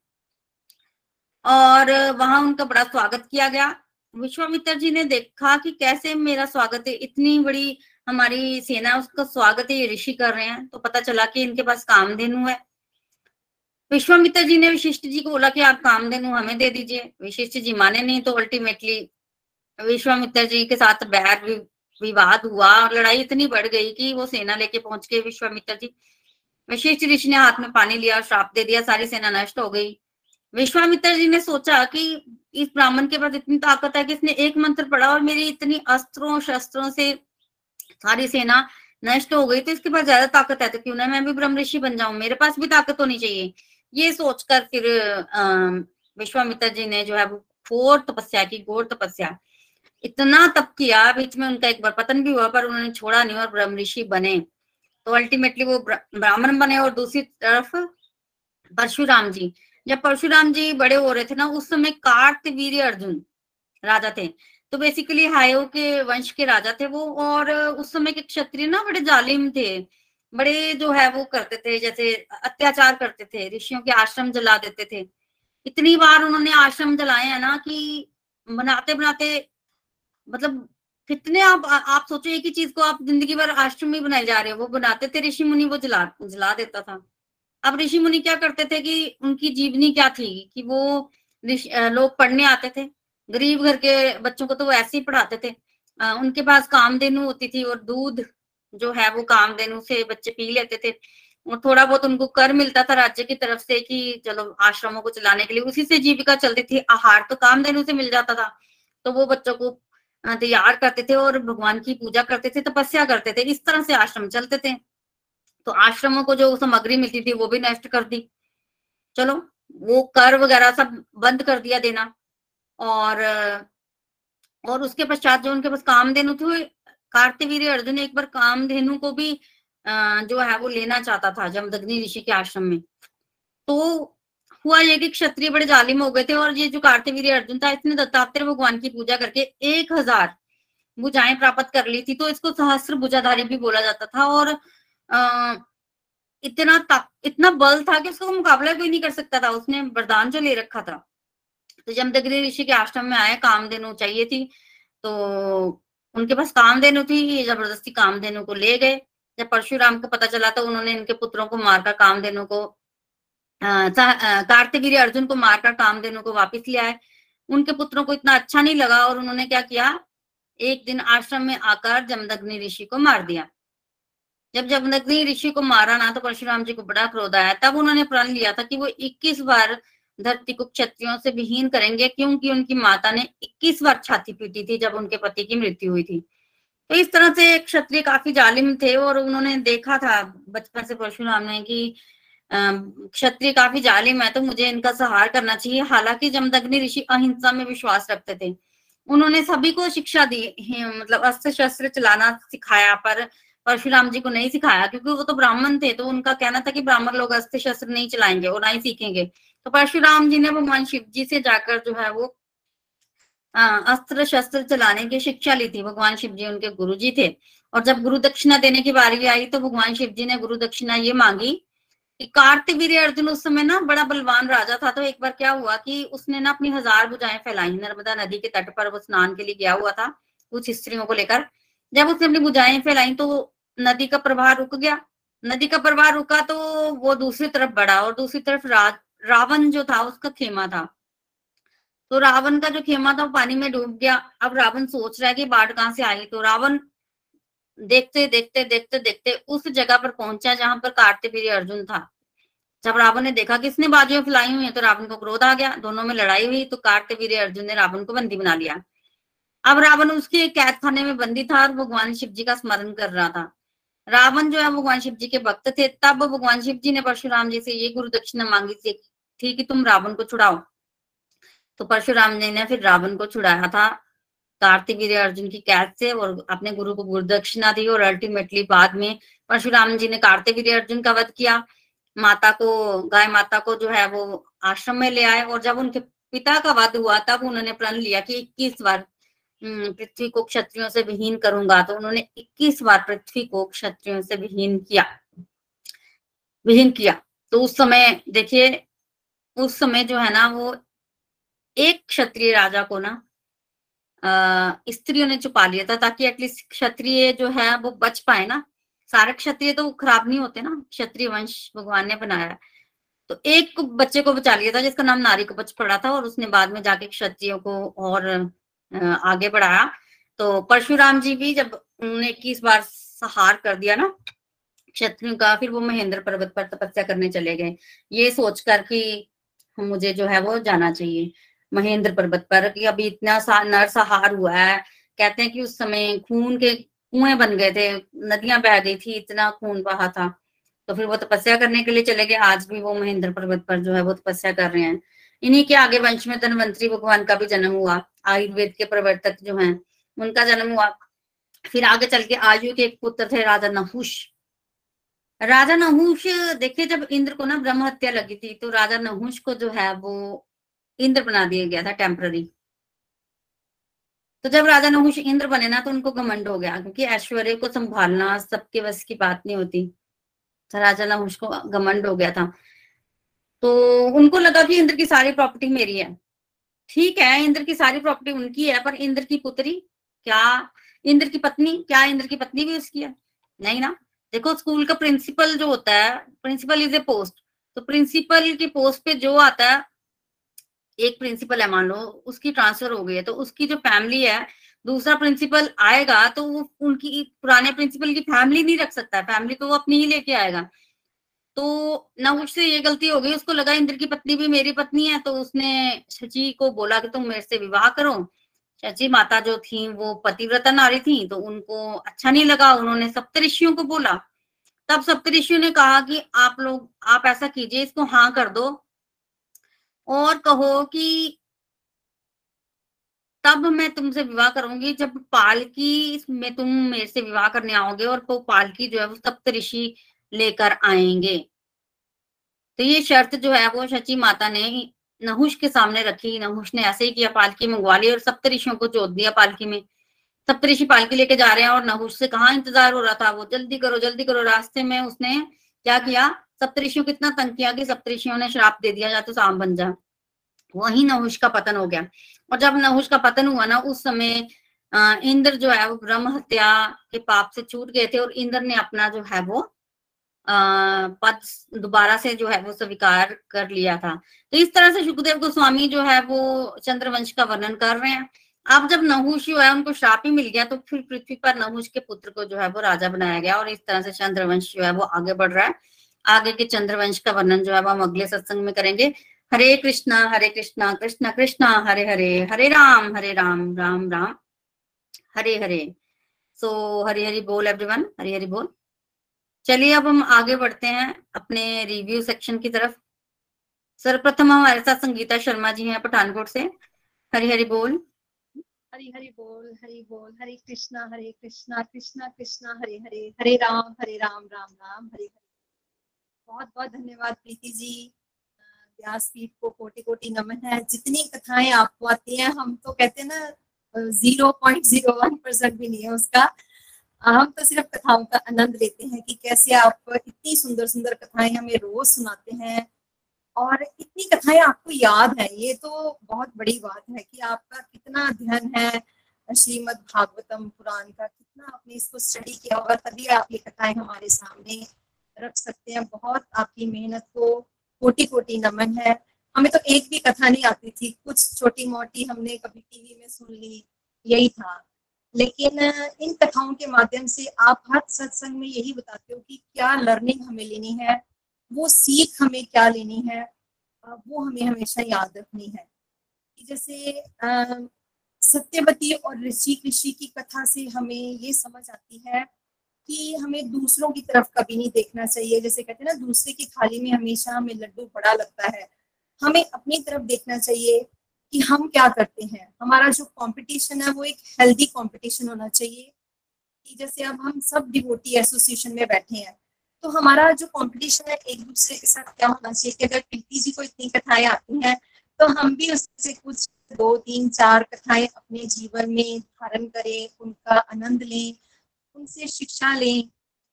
और वहाँ उनका बड़ा स्वागत किया गया। विश्वामित्र जी ने देखा कि कैसे मेरा स्वागत है, इतनी बड़ी हमारी सेना, उसका स्वागत है, ये ऋषि कर रहे हैं। तो पता चला कि इनके पास कामधेनु है। विश्वामित्र जी ने विशिष्ट जी को बोला कि आप काम देनु हमें दे दीजिए। विशिष्ट जी माने नहीं तो अल्टीमेटली विश्वामित्र जी के साथ बैर विवाद हुआ और लड़ाई इतनी बढ़ गई कि वो सेना लेके पहुँच गए। विश्वामित्र जी विशिष्ट ऋषि ने हाथ में पानी लिया श्राप दे दिया, सारी सेना नष्ट हो गई। विश्वामित्र जी ने सोचा कि इस ब्राह्मण के पास इतनी ताकत है कि इसने एक मंत्र पढ़ा और मेरी इतनी अस्त्रों शस्त्रों से सारी सेना नष्ट हो गई तो इसके पास ज़्यादा ताकत है तो क्यों ना मैं भी ब्रह्म ऋषि बन जाऊँ? मेरे पास भी ताकत होनी चाहिए। ये सोचकर फिर अः विश्वामित्र जी ने जो है वो घोर तपस्या की, घोर तपस्या इतना तप किया, बीच में उनका एक बार पतन भी हुआ, पर उन्होंने छोड़ा नहीं और ब्रह्म ऋषि बने। तो अल्टीमेटली वो ब्राह्मण बने और दूसरी तरफ़ परशुराम जी। जब परशुराम जी बड़े हो रहे थे ना, उस समय कार्तवीर अर्जुन राजा थे। तो बेसिकली हायो के वंश के राजा थे वो और उस समय के क्षत्रिय ना बड़े जालिम थे। बड़े जो है वो करते थे, जैसे अत्याचार करते थे, ऋषियों के आश्रम जला देते थे। इतनी बार उन्होंने आश्रम जलाए हैं ना कि बनाते बनाते मतलब कितने आप आप सोचो एक ही चीज़ को आप ज़िंदगी भर आश्रम बनाए जा रहे हो वो बनाते थे ऋषि मुनि वो जला जला देता था। अब ऋषि मुनि क्या करते थे कि उनकी जीवनी क्या थी कि वो लोग पढ़ने आते थे गरीब घर के बच्चों को तो वो ऐसे ही पढ़ाते थे। आ, उनके पास कामधेनु होती थी और दूध जो है वो कामधेनु से बच्चे पी लेते थे। और थोड़ा बहुत उनको कर मिलता था राज्य की तरफ़ से कि चलो आश्रमों को चलाने के लिए उसी से जीविका चलती थी। आहार तो काम देने से मिल जाता था तो वो बच्चों को तैयार करते थे और भगवान की पूजा करते थे, तपस्या करते थे, इस तरह से आश्रम चलते थे। तो आश्रमों को जो सामग्री मिलती थी, वो भी नष्ट कर दी। चलो, वो कर वगैरह सब बंद कर दिया देना। और और उसके पश्चात जो उनके पास कामधेनु थे कार्तिवीर अर्जुन एक बार कामधेनु को भी जो है, वो लेना चाहता था, जमदग्नि ऋषि के आश्रम में। तो हुआ ये कि क्षत्रिय बड़े जालिम हो गए थे और ये जो कार्तिवीर अर्जुन था, इसने दत्तात्रेय भगवान की पूजा करके एक हज़ार भुजाएँ प्राप्त कर ली थी तो इसको सहस्त्र भुजाधारी भी बोला जाता था और इतना इतना बल था कि उसका मुकाबला कोई नहीं कर सकता था, उसने वरदान जो ले रखा था। तो जमदग्नि ऋषि के आश्रम में आए, कामधेनु चाहिए थी तो उनके पास कामधेनु थी, ये ज़बरदस्ती कामधेनु को ले गए। जब परशुराम को पता चला तो उन्होंने इनके पुत्रों को मारकर कामधेनु को कार्तिगिरी अर्जुन को मारकर कामधेनु को वापिस ले आए उनके पुत्रों को इतना अच्छा नहीं लगा और उन्होंने क्या किया? एक दिन आश्रम में आकर जमदग्नि ऋषि को मार दिया। जब जमदग्नि ऋषि को मारा ना तो परशुराम जी को बड़ा क्रोध आया। तब उन्होंने प्रण लिया था कि वो 21 बार धरती को क्षत्रियों से विहीन करेंगे, क्योंकि उनकी माता ने 21 बार छाती पीटी थी जब उनके पति की मृत्यु हुई थी। तो इस तरह से क्षत्रिय काफ़ी जालिम थे और उन्होंने देखा था बचपन से परशुराम ने कि क्षत्रिय काफ़ी जालिम है तो मुझे इनका सहार करना चाहिए। हालाँकि जमदग्नि ऋषि अहिंसा में विश्वास रखते थे। उन्होंने सभी को शिक्षा दी मतलब अस्त्र शस्त्र चलाना सिखाया, पर परशुराम जी को नहीं सिखाया, क्योंकि वो तो ब्राह्मण थे तो उनका कहना था कि ब्राह्मण लोग अस्त्र शस्त्र नहीं चलाएँगे और नहीं सीखेंगे। तो परशुराम जी ने भगवान शिव जी से जाकर जो है वो अस्त्र शस्त्र चलाने की शिक्षा ली थी। भगवान शिव जी उनके गुरु जी थे। और जब गुरु दक्षिणा देने की बारी आई तो भगवान शिव जी ने गुरु दक्षिणा ये मांगी कार्तिवीर अर्जुन उस समय ना बड़ा बलवान राजा था तो एक बार क्या हुआ कि उसने ना अपनी हज़ार बुझाएँ फैलाई, नर्मदा नदी के तट पर वो स्नान के लिए गया हुआ था, कुछ स्त्रियों को लेकर। जब उसने अपनी बुझाएँ फैलाई तो नदी का प्रवाह रुक गया। नदी का प्रवाह रुका तो वो दूसरी तरफ़ बढ़ा और दूसरी तरफ़ रावण जो था उसका खेमा था। तो रावण का जो खेमा था वो पानी में डूब गया। अब रावण सोच रहा है कि बाढ़ कहाँ से आई तो रावण देखते देखते देखते देखते उस जगह पर पहुँचा जहाँ पर कार्तिवीर अर्जुन था। जब रावण ने देखा कि इसने बाजुएँ फैलाई हुई है तो रावण को क्रोध आ गया। दोनों में लड़ाई हुई तो कार्तिवीर अर्जुन ने रावण को बंदी बना लिया। अब रावण उसके कैद खाने में बंदी था और भगवान शिव जी का स्मरण कर रहा था। रावण जो है, भगवान शिव जी के भक्त थे। तब भगवान शिव जी ने परशुराम जी से ये गुरु दक्षिणा मांगी थी कि तुम रावण को छुड़ाओ। तो परशुराम जी ने फिर रावण को छुड़ाया था। कार्तिवीर अर्जुन की कैद से और अपने गुरु को गुरु दक्षिणा दी और अल्टीमेटली बाद में परशुराम जी ने कार्तिवीर अर्जुन का वध किया। माता को गाय माता को जो है वो आश्रम में ले आए और जब उनके पिता का वध हुआ तब उन्होंने प्रण लिया कि इक्कीस बार हम्म, पृथ्वी को क्षत्रियों से विहीन करूँगा। तो उन्होंने 21 बार पृथ्वी को क्षत्रियों से विहीन किया। विहीन किया। तो उस समय देखिए उस समय जो है ना वो एक क्षत्रिय राजा को ना स्त्रियों ने छुपा लिया था ताकि एटलीस्ट क्षत्रिय जो है वो बच पाए ना। सारे क्षत्रिय तो खराब नहीं होते ना, क्षत्रिय वंश भगवान ने बनाया। तो एक बच्चे को बचा लिया था जिसका नाम नारी को बच पड़ा था और उसने बाद में जाके क्षत्रियों को और आगे बढ़ाया। तो परशुराम जी भी जब उन्होंने इक्कीस बार सहार कर दिया ना, क्षत्रियों का, फिर वो महेंद्र पर्वत पर तपस्या करने चले गए। ये सोचकर कि मुझे जो है वो जाना चाहिए। महेंद्र पर्वत पर कि अभी इतना सा नरसहार हुआ है। कहते हैं कि उस समय खून के कुएँ बन गए थे, नदियाँ बह गई थी, इतना खून बहा था। तो फिर वो तपस्या करने के लिए चले गए, आज भी वो महेंद्र पर्वत पर जो है वो तपस्या कर रहे हैं। इन्हीं के आगे वंश में धनवंतरी भगवान का भी जन्म हुआ, आयुर्वेद के प्रवर्तक जो हैं, उनका जन्म हुआ। फिर आगे चल के आयु के एक पुत्र थे, राजा नहुष। राजा नहुष, देखिए जब इंद्र को ना ब्रह्म हत्या लगी थी तो राजा नहुष को जो है वो इंद्र बना दिया गया था टेम्पररी तो जब राजा नहुष इंद्र बने ना तो उनको घमंड हो गया, क्योंकि ऐश्वर्य को संभालना सबके बस की बात नहीं होती। तो राजा नहुष को घमंड हो गया था। तो उनको लगा कि इंद्र की सारी प्रॉपर्टी मेरी है। ठीक है, इंद्र की सारी प्रॉपर्टी उनकी है, पर इंद्र की पुत्री क्या, इंद्र की पत्नी क्या, इंद्र की पत्नी भी उसकी है? नहीं ना। देखो स्कूल का प्रिंसिपल जो होता है प्रिंसिपल इज़ ए पोस्ट तो प्रिंसिपल की पोस्ट पे जो आता है एक प्रिंसिपल है, मान लो, उसकी ट्रांसफ़र हो गई है तो उसकी जो फैमिली है, दूसरा प्रिंसिपल आएगा तो वो उनकी पुराने प्रिंसिपल की फैमिली नहीं रख सकता फैमिली तो वो अपनी ही लेके आएगा। तो ना से ये गलती हो गई, उसको लगा इंद्र की पत्नी भी मेरी पत्नी है तो उसने शची को बोला कि तुम मेरे से विवाह करो। शची माता जो थी, वो पतिव्रता नारी थी तो उनको अच्छा नहीं लगा, उन्होंने सप्तऋषियों को बोला। तब सप्तऋषियों ने कहा कि आप लोग, आप ऐसा कीजिए, इसको हाँ कर दो। और कहो कि तब मैं तुमसे विवाह करूँगी, जब पालकी में तुम मेरे से विवाह करने आओगे और वो पालकी जो है वो सप्त ऋषि लेकर आएँगे। तो ये शर्त जो है वो शची माता ने नहुष के सामने रखी। नहुष ने ऐसे ही किया, पालकी मंगवा ली और सप्त ऋषियों को जोत दिया पालकी में। सप्त ऋषि पालकी लेके जा रहे हैं और नहुष से कहा इंतज़ार हो रहा था? वो जल्दी करो जल्दी करो। रास्ते में उसने क्या किया? सप्तऋषियों को इतना तंग किया कि सप्तऋषियों ने श्राप दे दिया, या तो साम बन जा। वही नहुष का पतन हो गया। और जब नहुष का पतन हुआ ना, उस समय इंद्र जो है, वो ब्रह्म हत्या के पाप से छूट गए थे, और इंद्र ने अपना जो है, वो पद दोबारा से जो है, वो स्वीकार कर लिया था। तो इस तरह से सुखदेव गोस्वामी जो है, वो चंद्रवंश का वर्णन कर रहे हैं। अब जब नहुष जो है, उनको श्राप ही मिल गया तो फिर पृथ्वी पर नहुष के पुत्र को जो है, वो राजा बनाया गया, और इस तरह से चंद्रवंश जो है, वो आगे बढ़ रहा है। आगे के चंद्रवंश का वर्णन जो है हम अगले सत्संग में करेंगे। हरे कृष्णा हरे कृष्णा, कृष्ण कृष्णा, हरे हरे हरे राम हरे राम राम राम, हरे हरे। सो हरी हरी बोल एवरीवन हरी हरी बोल। चलिए अब हम आगे बढ़ते हैं अपने रिव्यू सेक्शन की तरफ़। सर्वप्रथम हमारे साथ संगीता शर्मा जी हैं पठानकोट से। हरी हरी बोल। हरी हरी बोल हरी बोल, हरे कृष्णा हरे कृष्णा कृष्णा कृष्णा, हरे हरे हरे राम हरे राम राम राम, हरे हरे। बहुत बहुत धन्यवाद प्रीति जी। व्यासपीठ को कोटि कोटि नमन है। जितनी कथाएँ आपको आती हैं, हम तो कहते हैं ना zero point zero one percent भी नहीं है उसका। हम तो सिर्फ़ कथाओं का आनंद लेते हैं कि कैसे आप इतनी सुंदर सुंदर कथाएँ हमें रोज सुनाते हैं। और इतनी कथाएँ आपको याद है, ये तो बहुत बड़ी बात है कि आपका कितना अध्ययन है श्रीमद भागवतम पुराण का, कितना आपने इसको स्टडी किया होगा तभी आप ये कथाएँ हमारे सामने रख सकते हैं। बहुत आपकी मेहनत को कोटि कोटि नमन है। हमें तो एक भी कथा नहीं आती थी। कुछ छोटी मोटी हमने कभी टीवी में सुन ली। यही था। लेकिन इन कथाओं के माध्यम से आप हर सत्संग में यही बताते हो कि क्या लर्निंग हमें लेनी है? वो सीख हमें क्या लेनी है? वो हमें हमेशा याद रखनी है। जैसे सत्यवती और ऋषि ऋषि की कथा से हमें ये समझ आती है कि हमें दूसरों की तरफ़ कभी नहीं देखना चाहिए। जैसे कहते हैं ना, दूसरे की थाली में हमेशा हमें लड्डू बड़ा लगता है। हमें अपनी तरफ़ देखना चाहिए कि हम क्या करते हैं। हमारा जो कंपटीशन है, वो एक हेल्दी कंपटीशन होना चाहिए कि जैसे अब हम सब डिवोटी एसोसिएशन में बैठे हैं। तो हमारा जो कंपटीशन है, एक दूसरे के साथ क्या होना चाहिए कि अगर प्रीति जी को इतनी कथाएँ आती हैं तो हम भी उससे कुछ दो, तीन, चार कथाएँ अपने जीवन में धारण करें, उनका आनंद लें। उनसे शिक्षा लें,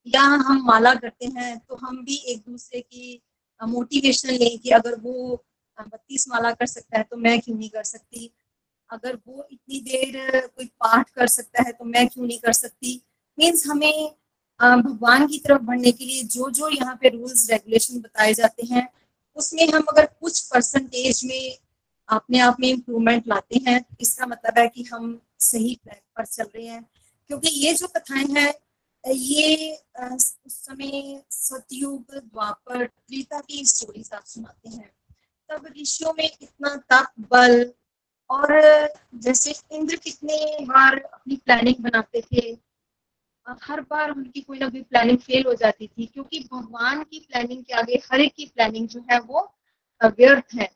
या हम माला करते हैं तो हम भी एक दूसरे की मोटिवेशन लें कि अगर वो बत्तीस माला कर सकता है तो मैं क्यों नहीं कर सकती? अगर वो इतनी देर, कोई पाठ कर सकता है तो मैं क्यों नहीं कर सकती? मीन्स हमें भगवान की तरफ़ बढ़ने के लिए जो जो यहाँ पे रूल्स रेगुलेशन बताए जाते हैं, उसमें हम अगर कुछ परसेंटेज में अपने आप में इम्प्रूवमेंट लाते हैं, इसका मतलब है कि हम सही ट्रैक पर चल रहे हैं। क्योंकि ये जो कथाएँ हैं, ये उस समय सतयुग, द्वापर, त्रेता की स्टोरीज आप सुनाते हैं। तब ऋषियों में इतना तप, बल और, जैसे इंद्र कितने बार अपनी प्लानिंग बनाते थे हर बार उनकी कोई ना कोई प्लानिंग फेल हो जाती थी, क्योंकि भगवान की प्लानिंग के आगे हर एक की प्लानिंग जो है वो व्यर्थ है।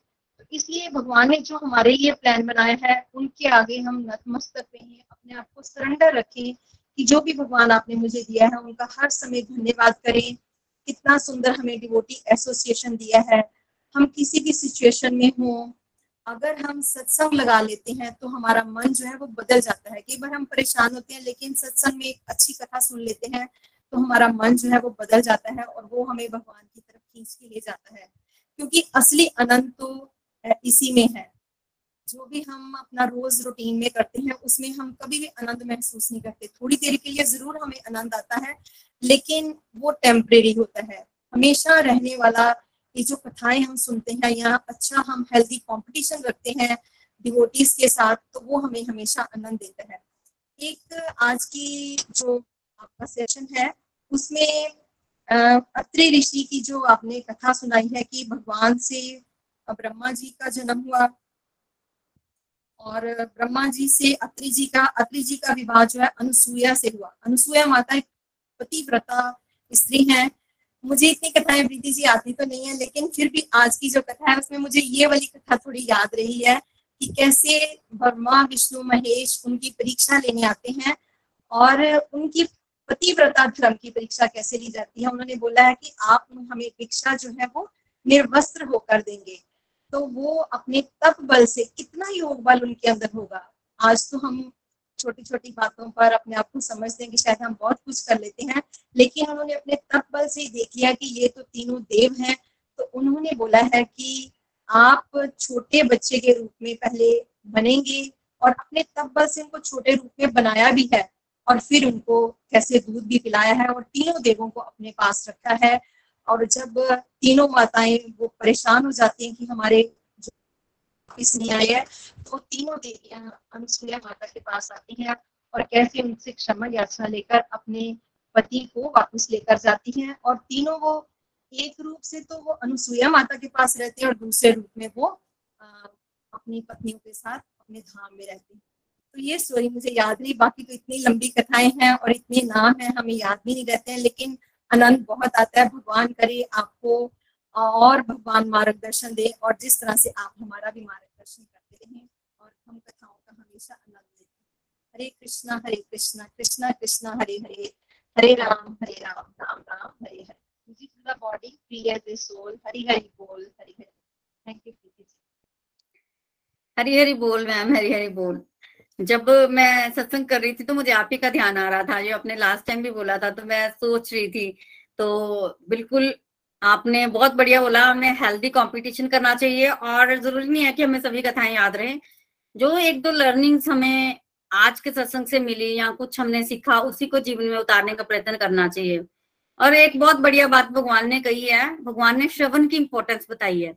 इसलिए भगवान ने जो हमारे लिए प्लान बनाया है, उनके आगे हम नतमस्तक रहें, अपने आप को सरेंडर रखें कि जो भी भगवान आपने मुझे दिया है, उनका हर समय धन्यवाद करें। कितना सुंदर हमें डिवोटी एसोसिएशन दिया है। हम किसी भी सिचुएशन में हो, अगर हम सत्संग लगा लेते हैं तो हमारा मन जो है वो बदल जाता है। कई बार हम परेशान होते हैं, लेकिन सत्संग में एक अच्छी कथा सुन लेते हैं तो हमारा मन जो है वो बदल जाता है और वो हमें भगवान की तरफ़ खींच के ले जाता है। क्योंकि असली आनंद तो इसी में है। जो भी हम अपना रोज रूटीन में करते हैं, उसमें हम कभी भी आनंद महसूस नहीं करते। थोड़ी देर के लिए ज़रूर हमें आनंद आता है, लेकिन वो टेम्परेरी होता है। हमेशा रहने वाला ये जो कथाएँ हम सुनते हैं या अच्छा हम हेल्दी कंपटीशन रखते हैं डिवोटीज के साथ तो वो हमें हमेशा आनंद देता है। एक आज की जो आपका सेशन है, उसमें अत्रि ऋषि की जो आपने कथा सुनाई है कि भगवान से ब्रह्मा जी का जन्म हुआ। और ब्रह्मा जी से अत्रि जी का, अत्रि जी का विवाह जो है अनुसुईया से हुआ। अनुसुईया माता एक पतिव्रता स्त्री है। मुझे इतनी कथाएँ प्रीति जी आती तो नहीं है, लेकिन फिर भी आज की जो कथा है, उसमें मुझे ये वाली कथा थोड़ी याद रही है कि कैसे ब्रह्मा, विष्णु, महेश उनकी परीक्षा लेने आते हैं और उनकी पतिव्रता धर्म की परीक्षा कैसे ली जाती है। उन्होंने बोला है कि आप हमें परीक्षा जो है वो निर्वस्त्र होकर देंगे। तो वो अपने तप बल से कितना योग बल उनके अंदर होगा। आज तो हम छोटी छोटी बातों पर अपने आप को समझते हैं कि शायद हम बहुत कुछ कर लेते हैं, लेकिन उन्होंने अपने तप बल से ही देख लिया कि ये तो तीनों देव हैं। तो उन्होंने बोला है कि आप छोटे बच्चे के रूप में पहले बनेंगे और अपने तप बल से उनको छोटे रूप में बनाया भी है और फिर उनको कैसे दूध भी पिलाया है और तीनों देवों को अपने पास रखा है। और जब तीनों माताएँ वो परेशान हो जाती हैं कि हमारे वापिस नहीं आए हैं तो तीनों देवियाँ अनुसुईया माता के पास आती हैं और कैसे उनसे क्षमा याचना लेकर अपने पति को वापस लेकर जाती हैं और तीनों वो एक रूप से तो वो अनुसुईया माता के पास रहते हैं और दूसरे रूप में वो अपनी पत्नियों के साथ अपने धाम में रहते हैं। तो ये स्टोरी मुझे याद नहीं, बाकी तो इतनी लंबी कथाएँ हैं और इतने नाम हैं, हमें याद भी नहीं रहते हैं, लेकिन आनंद बहुत आता है भगवान करे आपको और भगवान मार्गदर्शन दे और जिस तरह से आप हमारा भी मार्गदर्शन करते रहें और हम कथाओं का हमेशा आनंद लेते हरे Krishna Hare Krishna Krishna Krishna Hare Hare Hare Ram Hare Ram Ram Ram Hare Hare Music to the body, free as a soul. Hari Hari बोल Hari Hari. Thank you. हरी हरी बोल मैम हरी हरी बोल जब मैं सत्संग कर रही थी तो मुझे आप ही का ध्यान आ रहा था। जो आपने लास्ट टाइम भी बोला था तो मैं सोच रही थी। तो बिल्कुल आपने बहुत बढ़िया बोला, हमें हेल्दी कंपटीशन करना चाहिए और ज़रूरी नहीं है कि हमें सभी कथाएँ याद रहे। जो एक दो लर्निंग्स हमें आज के सत्संग से मिली या कुछ हमने सीखा, उसी को जीवन में उतारने का प्रयत्न करना चाहिए। और एक बहुत बढ़िया बात भगवान ने कही है, भगवान ने श्रवण की इंपॉर्टेंस बताई है।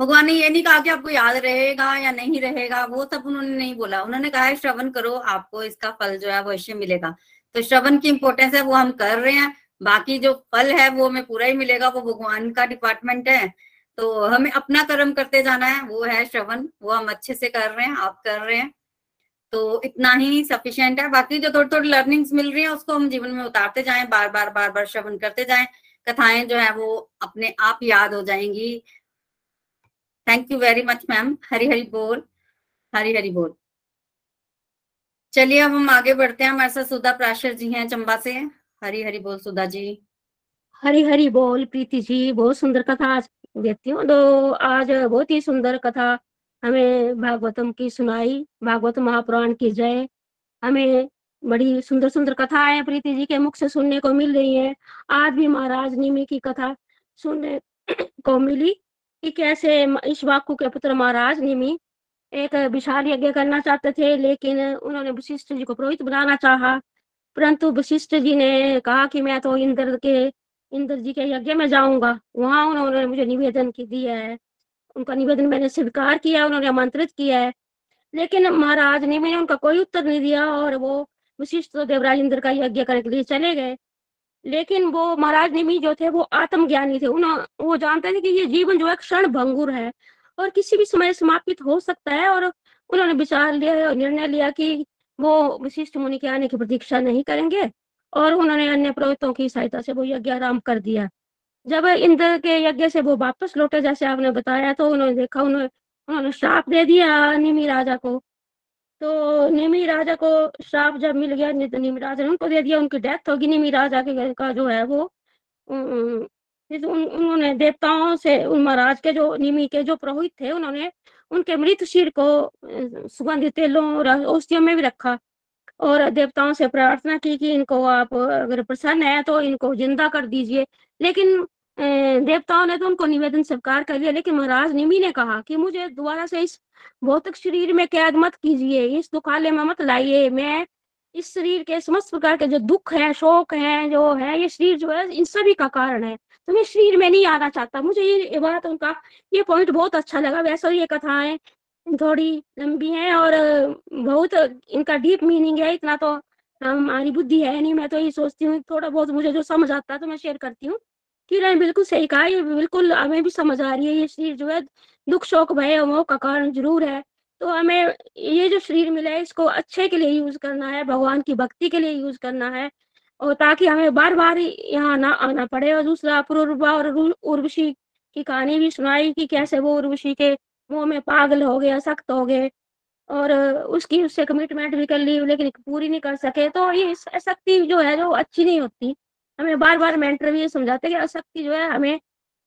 भगवान ने ये नहीं कहा कि आपको याद रहेगा या नहीं रहेगा, वो सब उन्होंने नहीं बोला। उन्होंने कहा है, श्रवण करो, आपको इसका फल जो है अवश्य मिलेगा। तो श्रवण की इंपॉर्टेंस है, वो हम कर रहे हैं। बाकी जो फल है, वो हमें पूरा ही मिलेगा, वो भगवान का डिपार्टमेंट है। तो हमें अपना कर्म करते जाना है, वो है श्रवण, वो हम अच्छे से कर रहे हैं, आप कर रहे हैं। तो इतना ही सफिशियंट है। बाकी जो थोड़ी थोड़ी लर्निंग्स मिल रही है, उसको हम जीवन में उतारते जाएँ बार बार बार बार श्रवण करते जाएँ। कथाएँ जो है, वो अपने आप याद हो जाएँगी। Thank you very much ma'am Hari Hari बोल हरी हरी बोल चलिए, अब हम आगे बढ़ते हैं। हमारे साथ सुधा प्राशर जी हैं चंबा से। हरी हरी बोल सुधा जी। हरी हरी बोल, प्रीति जी। बहुत सुंदर कथा आज हूँ तो आज बहुत ही सुंदर कथा। हमें भागवतम की सुनाई, भागवत महापुराण की जय। हमें बड़ी सुंदर सुंदर कथा कथाएँ प्रीति जी के। मुख से सुनने को मिल रही है। आज भी महाराज निमी की कथा सुनने को मिली। कि कैसे इस वाकु के पुत्र महाराज निमी एक विशाल यज्ञ करना चाहते थे, लेकिन उन्होंने वशिष्ठ जी को पुरोहित बनाना चाहा। परंतु वशिष्ठ जी ने कहा कि मैं तो इंद्र के, इंद्र जी के यज्ञ में जाऊँगा। वहाँ उन्होंने मुझे निवेदन की दिया है। उनका निवेदन मैंने स्वीकार किया, उन्होंने आमंत्रित किया है। लेकिन महाराज ने उनका कोई उत्तर नहीं दिया और वो वशिष्ठ तो देवराज इंद्र का यज्ञ करने के लिए चले गए। लेकिन वो महाराज निमी जो थे, वो आत्मज्ञानी थे। उन्होंने वो जानते थे कि ये जीवन जो है क्षण भंगुर है और किसी भी समय समापित हो सकता है और उन्होंने विचार लिया और निर्णय लिया कि वो विशिष्ट मुनि के आने की प्रतीक्षा नहीं करेंगे और उन्होंने अन्य पुरोहितों की सहायता से वो यज्ञ आराम कर दिया। जब इंद्र के यज्ञ से वो वापस लौटे, जैसे आपने बताया तो उन्होंने देखा उन्होंने उन्होंने श्राप दे दिया निमी राजा को। तो निमी राजा को श्राप जब मिल गया निमी राजा ने उनको दे दिया उनकी डेथ होगी निमी राजा के का जो है वो। फिर उन, उन्होंने देवताओं से उन महाराज के जो निमी के जो पुरोहित थे उन्होंने उनके मृत शीर को सुगंधित तेलों औषधियों में भी रखा और देवताओं से प्रार्थना की कि इनको आप अगर प्रसन्न है तो इनको ज़िंदा कर दीजिए। लेकिन देवताओं ने तो उनको निवेदन स्वीकार कर लिया, लेकिन महाराज निमी ने कहा कि मुझे दोबारा से इस भौतिक शरीर में कैद मत कीजिए, इस दुखालय में मत लाइए। मैं इस शरीर के समस्त प्रकार के जो दुख है, शोक है, जो है, ये शरीर जो है, इन सभी का कारण है। तो मैं शरीर में नहीं आना चाहता। मुझे ये बात उनका, ये पॉइंट बहुत अच्छा लगा। वैसे ये कथाएँ थोड़ी लंबी हैं और बहुत इनका डीप मीनिंग है। इतना तो हमारी बुद्धि है नहीं। मैं तो ये सोचती हूँ, थोड़ा बहुत मुझे जो समझ आता है तो मैं शेयर करती हूँ। कि नहीं? बिल्कुल सही कहा, ये बिल्कुल हमें भी समझ आ रही है, ये शरीर जो है, दुख शोक भय मोह का कारण ज़रूर है। तो हमें ये जो शरीर मिला है, इसको अच्छे के लिए यूज़ करना है, भगवान की भक्ति के लिए यूज़ करना है, और ताकि हमें बार बार यहाँ ना आना पड़े। और दूसरा पुरुर्वा और उर्वशी की कहानी भी सुनाई कि कैसे वो उर्वशी के मुँह में पागल हो गया, सख्त हो गए, और उसकी उससे कमिटमेंट भी कर ली, लेकिन पूरी नहीं कर सके। तो ये शक्ति जो है, जो अच्छी नहीं होती। हमें बार बार मेंटर भी ये समझाते कि आसक्ति जो है हमें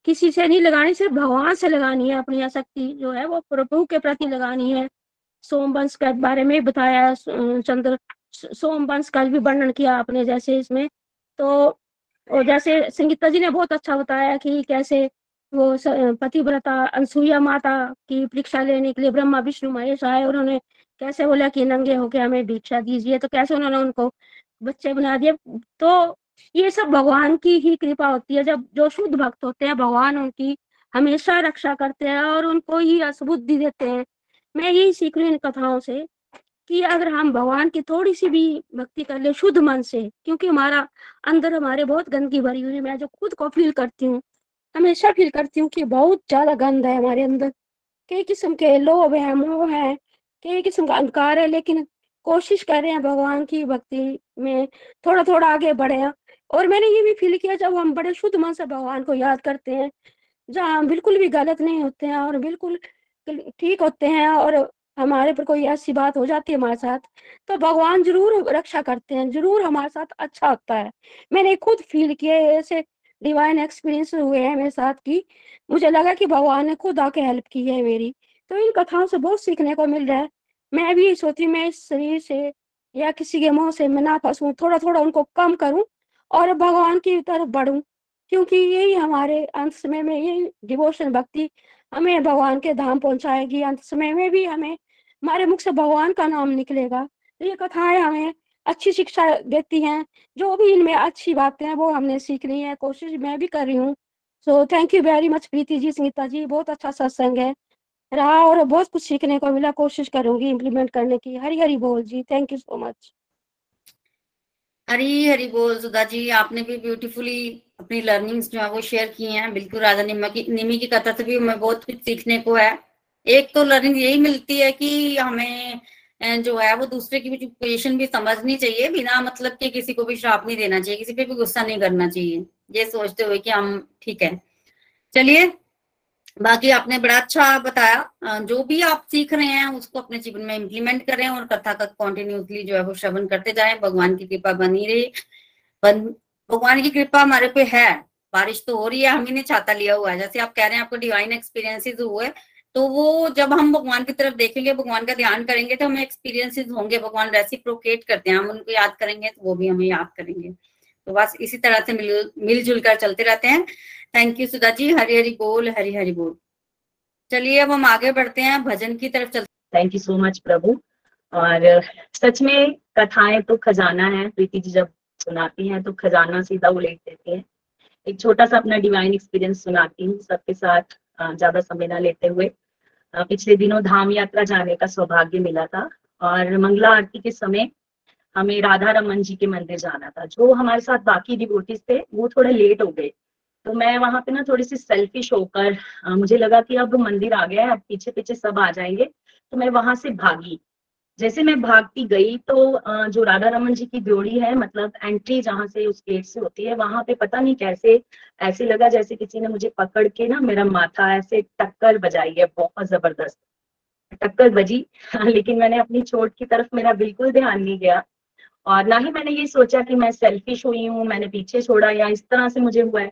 किसी से नहीं लगानी, सिर्फ़ भगवान से लगानी है अपनी आसक्ति जो है, वो प्रभु के प्रति लगानी है। सोमवंश के बारे में बताया चंद्र सोमवंश का भी वर्णन किया आपने जैसे इसमें। तो और जैसे संगीता जी ने बहुत अच्छा बताया कि कैसे वो पतिव्रता अनसुईया माता की परीक्षा लेने के लिए ब्रह्मा, विष्णु, महेश आए उन्होंने कैसे बोला कि नंगे होके हमें भिक्षा दीजिए तो कैसे उन्होंने उनको बच्चे बना दिए। तो ये सब भगवान की ही कृपा होती है। जब जो शुद्ध भक्त होते हैं, भगवान उनकी हमेशा रक्षा करते हैं और उनको ही असबुद्धि देते हैं। मैं यही सीख रही हूँ इन कथाओं से कि अगर हम भगवान की थोड़ी सी भी भक्ति कर ले शुद्ध मन से, क्योंकि हमारा अंदर हमारे बहुत गंदगी भरी हुई है। मैं जो खुद को फील करती हूँ, हमेशा फील करती हूँ कि बहुत ज़्यादा गंद है हमारे अंदर। कई किस्म के लोभ है, मोह है, कई किस्म का अंधकार है, लेकिन कोशिश कर रहे हैं भगवान की भक्ति में थोड़ा थोड़ा आगे बढ़े। और मैंने ये भी फील किया, जब हम बड़े शुद्ध मन से भगवान को याद करते हैं, जहाँ हम बिल्कुल भी गलत नहीं होते हैं और बिल्कुल ठीक होते हैं और हमारे पर कोई ऐसी बात हो जाती है हमारे साथ तो भगवान ज़रूर रक्षा करते हैं, ज़रूर हमारे साथ अच्छा होता है। मैंने खुद फील किया, ऐसे डिवाइन एक्सपीरियंस हुए हैं मेरे साथ की मुझे लगा कि भगवान ने खुद आके हेल्प की है मेरी तो इन कथाओं से बहुत सीखने को मिल रहा है। मैं भी सोचती मैं इस शरीर से या किसी के मुँह से मैं ना फंसू थोड़ा थोड़ा उनको कम करूँ और भगवान की तरफ़ बढ़ूं, क्योंकि यही हमारे अंत समय में, यही डिवोशन भक्ति हमें भगवान के धाम पहुंचाएगी। अंत समय में भी हमें, हमारे मुख से भगवान का नाम निकलेगा। ये कथाएँ हमें अच्छी शिक्षा देती हैं। जो भी इनमें अच्छी बातें हैं, वो हमने सीखनी है। कोशिश मैं भी कर रही हूँ। So thank you very much Preeti ji Sangeeta ji. बहुत अच्छा सत्संग है। रहा और बहुत कुछ सीखने को मिला। कोशिश करूँगी इम्प्लीमेंट करने की। हरी हरी बोल जी। Thank you so much Hari Hari बोल, सुधा जी, आपने भी ब्यूटीफुली अपनी लर्निंग्स जो है वो शेयर की हैं। बिल्कुल राजा निमा की निमी की कथा से भी हमें बहुत कुछ सीखने को है। एक तो लर्निंग यही मिलती है कि हमें जो है वो दूसरे की भी पोजिशन भी समझनी चाहिए, बिना मतलब कि किसी को भी श्राप नहीं देना चाहिए, किसी पे भी गुस्सा नहीं करना चाहिए। ये सोचते हुए कि हम ठीक है। चलिए बाकी आपने बड़ा अच्छा बताया जो भी आप सीख रहे हैं, उसको अपने जीवन में इम्प्लीमेंट करें और कथा का कॉन्टिन्यूसली जो है वो श्रवण करते जाए। भगवान की कृपा बनी रही। भगवान की कृपा हमारे पे है। बारिश तो हो रही है, हम ही ने छाता लिया हुआ है। जैसे आप कह रहे हैं, आपको डिवाइन एक्सपीरियंसेस हुए तो वो जब हम भगवान की तरफ़ देखेंगे, भगवान का ध्यान करेंगे तो हमें एक्सपीरियंसेस होंगे। भगवान रेसिप्रोकेट करते हैं, हम उनको याद करेंगे तो वो भी हमें याद करेंगे। तो बस इसी तरह से मिल, मिलजुल कर चलते रहते हैं। थैंक यू सुधा जी हरी हरी बोल हरी हरी बोल चलिए, अब हम आगे बढ़ते हैं। भजन की तरफ़ चलते थैंक यू सो मच प्रभु। और सच में कथाएँ तो खजाना है। प्रीति जी जब सुनाती हैं तो खजाना सीधा उलेट देती है। एक छोटा सा अपना डिवाइन एक्सपीरियंस सुनाती हूँ। सबके साथ ज़्यादा समय ना लेते हुए। पिछले दिनों धाम यात्रा जाने का सौभाग्य मिला था। और मंगला आरती के समय हमें राधा रमन जी के मंदिर जाना था। जो हमारे साथ बाकी डिवोटीज थे, वो थोड़े लेट हो गए। तो मैं वहाँ पे ना थोड़ी सी सेल्फिश होकर मुझे लगा कि अब मंदिर आ गया है, अब पीछे पीछे सब आ जाएँगे। तो मैं वहाँ से भागी। जैसे मैं भागती गई तो जो राधा रमन जी की ड्योड़ी है मतलब एंट्री जहाँ से उस गेट से होती है, वहाँ पे पता नहीं कैसे, ऐसे लगा जैसे किसी ने मुझे पकड़ के ना मेरा माथा ऐसे टक्कर बजाई है, बहुत ज़बरदस्त। टक्कर बजी, [laughs] लेकिन मैंने अपनी चोट की तरफ़ मेरा बिल्कुल ध्यान नहीं गया। और ना ही मैंने ये सोचा कि मैं सेल्फिश हुई हूँ, मैंने पीछे छोड़ा या इस तरह से मुझे हुआ है।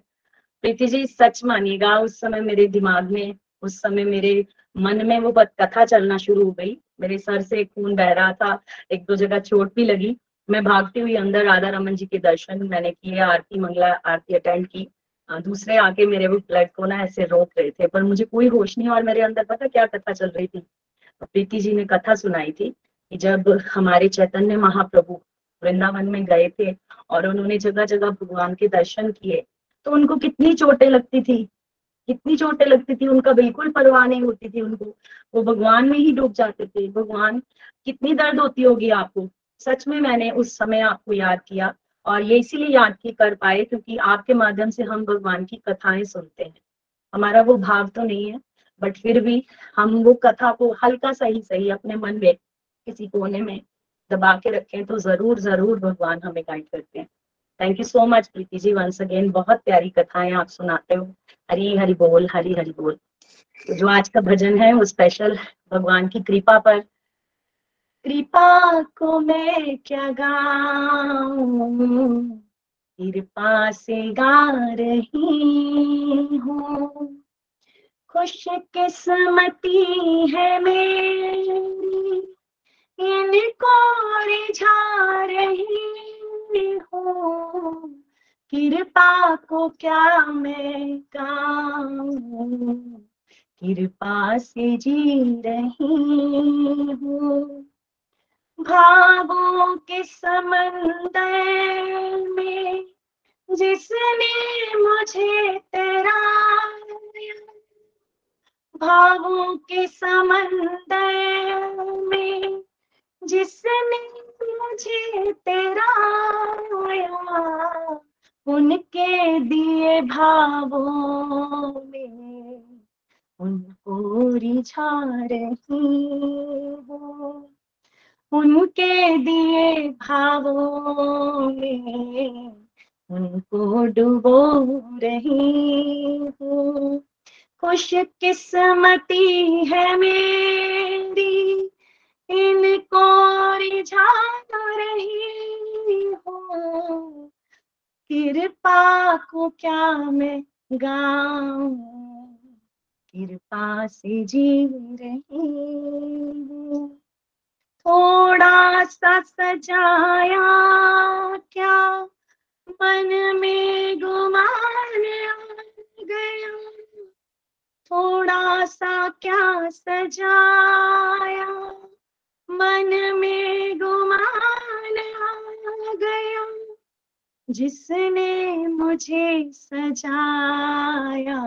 प्रीति जी, सच मानिएगा, उस समय मेरे दिमाग में, उस समय मेरे मन में वो कथा चलना शुरू हो गई। मेरे सर से खून बह रहा था, एक दो जगह चोट भी लगी। मैं भागती हुई अंदर राधा रमन जी के दर्शन मैंने किए, आरती मंगला, आरती अटेंड की। दूसरे आके मेरे वो ब्लड को ना ऐसे रोक रहे थे, पर मुझे कोई होश नहीं और मेरे अंदर पता क्या कथा चल रही थी? प्रीति जी ने कथा सुनाई थी कि जब हमारे चैतन्य महाप्रभु वृंदावन में गए थे और उन्होंने जगह जगह भगवान के दर्शन किए तो उनको कितनी चोटें लगती थी, कितनी चोटें लगती थी, उनका बिल्कुल परवाह नहीं होती थी उनको। वो भगवान में ही डूब जाते थे। भगवान, कितनी दर्द होती होगी आपको? सच में मैंने उस समय आपको याद किया और ये इसीलिए याद की कर पाए क्योंकि आपके माध्यम से हम भगवान की कथाएँ सुनते हैं। हमारा वो भाव तो नहीं है बट फिर भी हम वो कथा को हल्का सा ही सही अपने मन में किसी कोने में दबा के रखें तो ज़रूर ज़रूर भगवान हमें गाइड करते हैं। Thank you so much Preeti ji once again बहुत प्यारी कथाएँ आप सुनाते हो। हरी हरी बोल, हरी हरी बोल। तो जो आज का भजन है, वो स्पेशल भगवान की कृपा पर। कृपा को मैं क्या गाऊं? कृपा से गा रही हूँ। खुश किस्मती है मेरी। इनको रिझा रही हूँ। कृपा को क्या मैं गाऊं? कृपा से जी रही हूँ। भावों के समंदर में जिसने मुझे तेरा भावों के समंदर में जिसने मुझे तेरा आया, उनके दिए भावों में उनको रिझा रही हूँ। उनके दिए भावों में उनको डुबो रही हूँ। खुश किस्मती है मेरी इनको रिझा रही हो। कृपा को क्या मैं गाऊं? कृपा से जी रही हूँ। थोड़ा सा सजाया क्या? मन में गुमान गया। थोड़ा सा क्या सजाया? मन में गुमान आ गया, जिसने मुझे सजाया,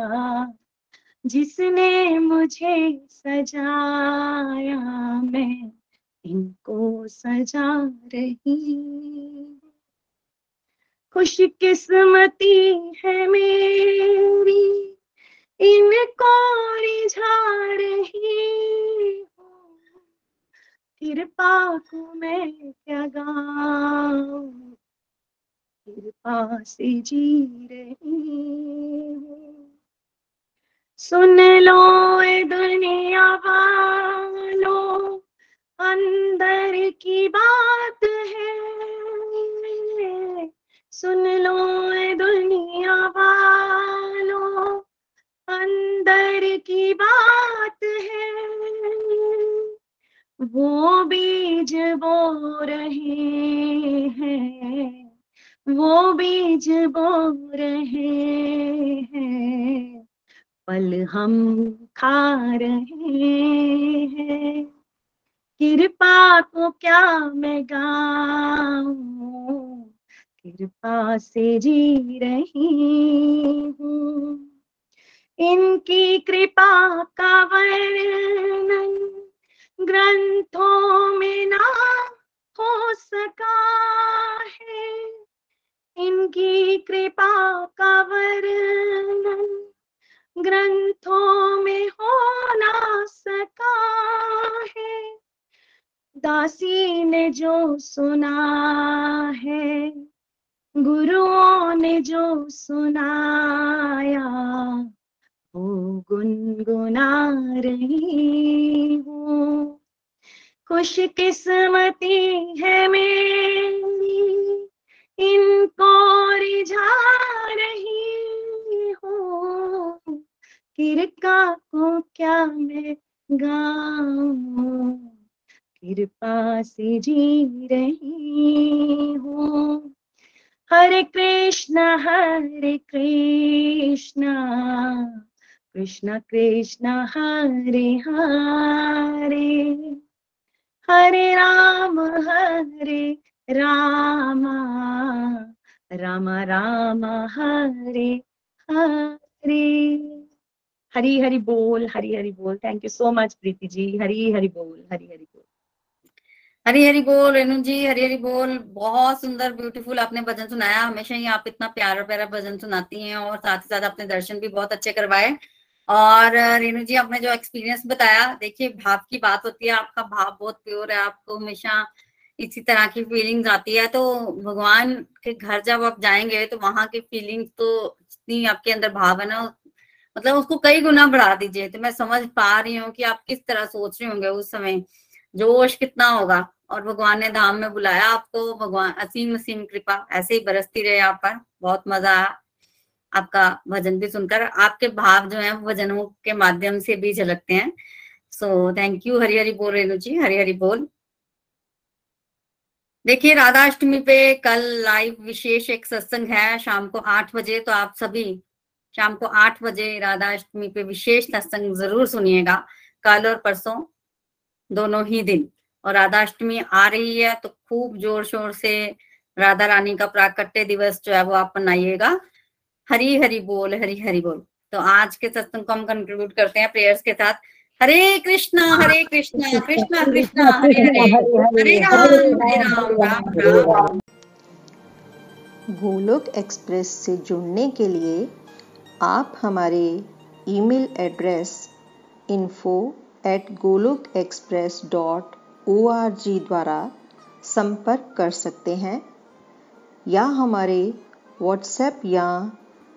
जिसने मुझे सजाया, मैं इनको सजा रही। खुशकिस्मती है मेरी कृपा को मैं क्या गाऊं? कृपा से जी रही सुन लो ए दुनिया वालों, अंदर की बात है। सुन लो ए दुनिया वालों, अंदर की बात है। वो बीज बो रहे हैं, वो बीज बो रहे हैं पल हम खा रहे हैं। कृपा को क्या मैं गाऊं, कृपा से जी रही हूँ। इनकी कृपा का वर्णन ग्रंथों में ना हो सका है। इनकी कृपा का वर्णन ग्रंथों में हो ना सका है। दासी ने जो सुना है, गुरुओं ने जो सुनाया गुनगुना रही हूँ। खुश किस्मती है मेरी इनको रिझा रही हूँ। किरका को क्या मैं गाऊं? कृपा से जी रही हूँ। हरे कृष्ण हरे कृष्ण। कृष्ण कृष्ण हरे हरे। हरे राम हरे राम। राम राम, हरे हरे। हरी हरी बोल, हरी हरी बोल। Thank you so much Preeti ji. Hari Hari बोल, हरी हरी बोल। हरी हरी बोल, रेणु जी। हरी हरी बोल। बहुत सुंदर ब्यूटीफुल आपने भजन सुनाया। हमेशा ही आप इतना प्यारा प्यारा भजन सुनाती हैं और साथ ही साथ आपने दर्शन भी बहुत अच्छे करवाए। और रेणु जी, आपने जो एक्सपीरियंस बताया, देखिए, भाव की बात होती है, आपका भाव बहुत प्योर है, आपको हमेशा इसी तरह की फीलिंग्स आती है तो भगवान के घर जब आप जाएँगे तो वहाँ की फीलिंग्स तो जितनी आपके अंदर भाव है ना मतलब उसको कई गुना बढ़ा दीजिए। तो मैं समझ पा रही हूँ कि आप किस तरह सोच रहे होंगे उस समय। जोश कितना होगा? और भगवान ने धाम में बुलाया आपको, भगवान असीम असीम कृपा, ऐसे ही बरसती रहे आप पर। बहुत मज़ा आया। आपका भजन भी सुनकर आपके भाव जो है भजनों के माध्यम से भी झलकते हैं। सो थैंक यू हरी हरी बोल, रेणु जी हरी हरी बोल। देखिए राधा अष्टमी पे कल लाइव विशेष एक सत्संग है शाम को आठ बजे तो आप सभी शाम को आठ बजे राधा अष्टमी पे विशेष सत्संग ज़रूर सुनिएगा, कल और परसों, दोनों ही दिन। और राधा अष्टमी आ रही है तो खूब ज़ोर शोर से राधा रानी का प्राकट्य दिवस जो है वो आप मनाइएगा। हरी हरी बोल हरी हरी बोल। तो आज के सत्संग को हम कंक्लूड करते हैं प्रेयर्स के साथ। हरे कृष्णा हरे कृष्णा कृष्णा कृष्णा हरे हरे। हरे राम हरे राम राम राम गोलोक एक्सप्रेस से जुड़ने के लिए आप हमारे email address info at Golok express dot O द्वारा संपर्क कर सकते हैं या हमारे व्हाट्सएप या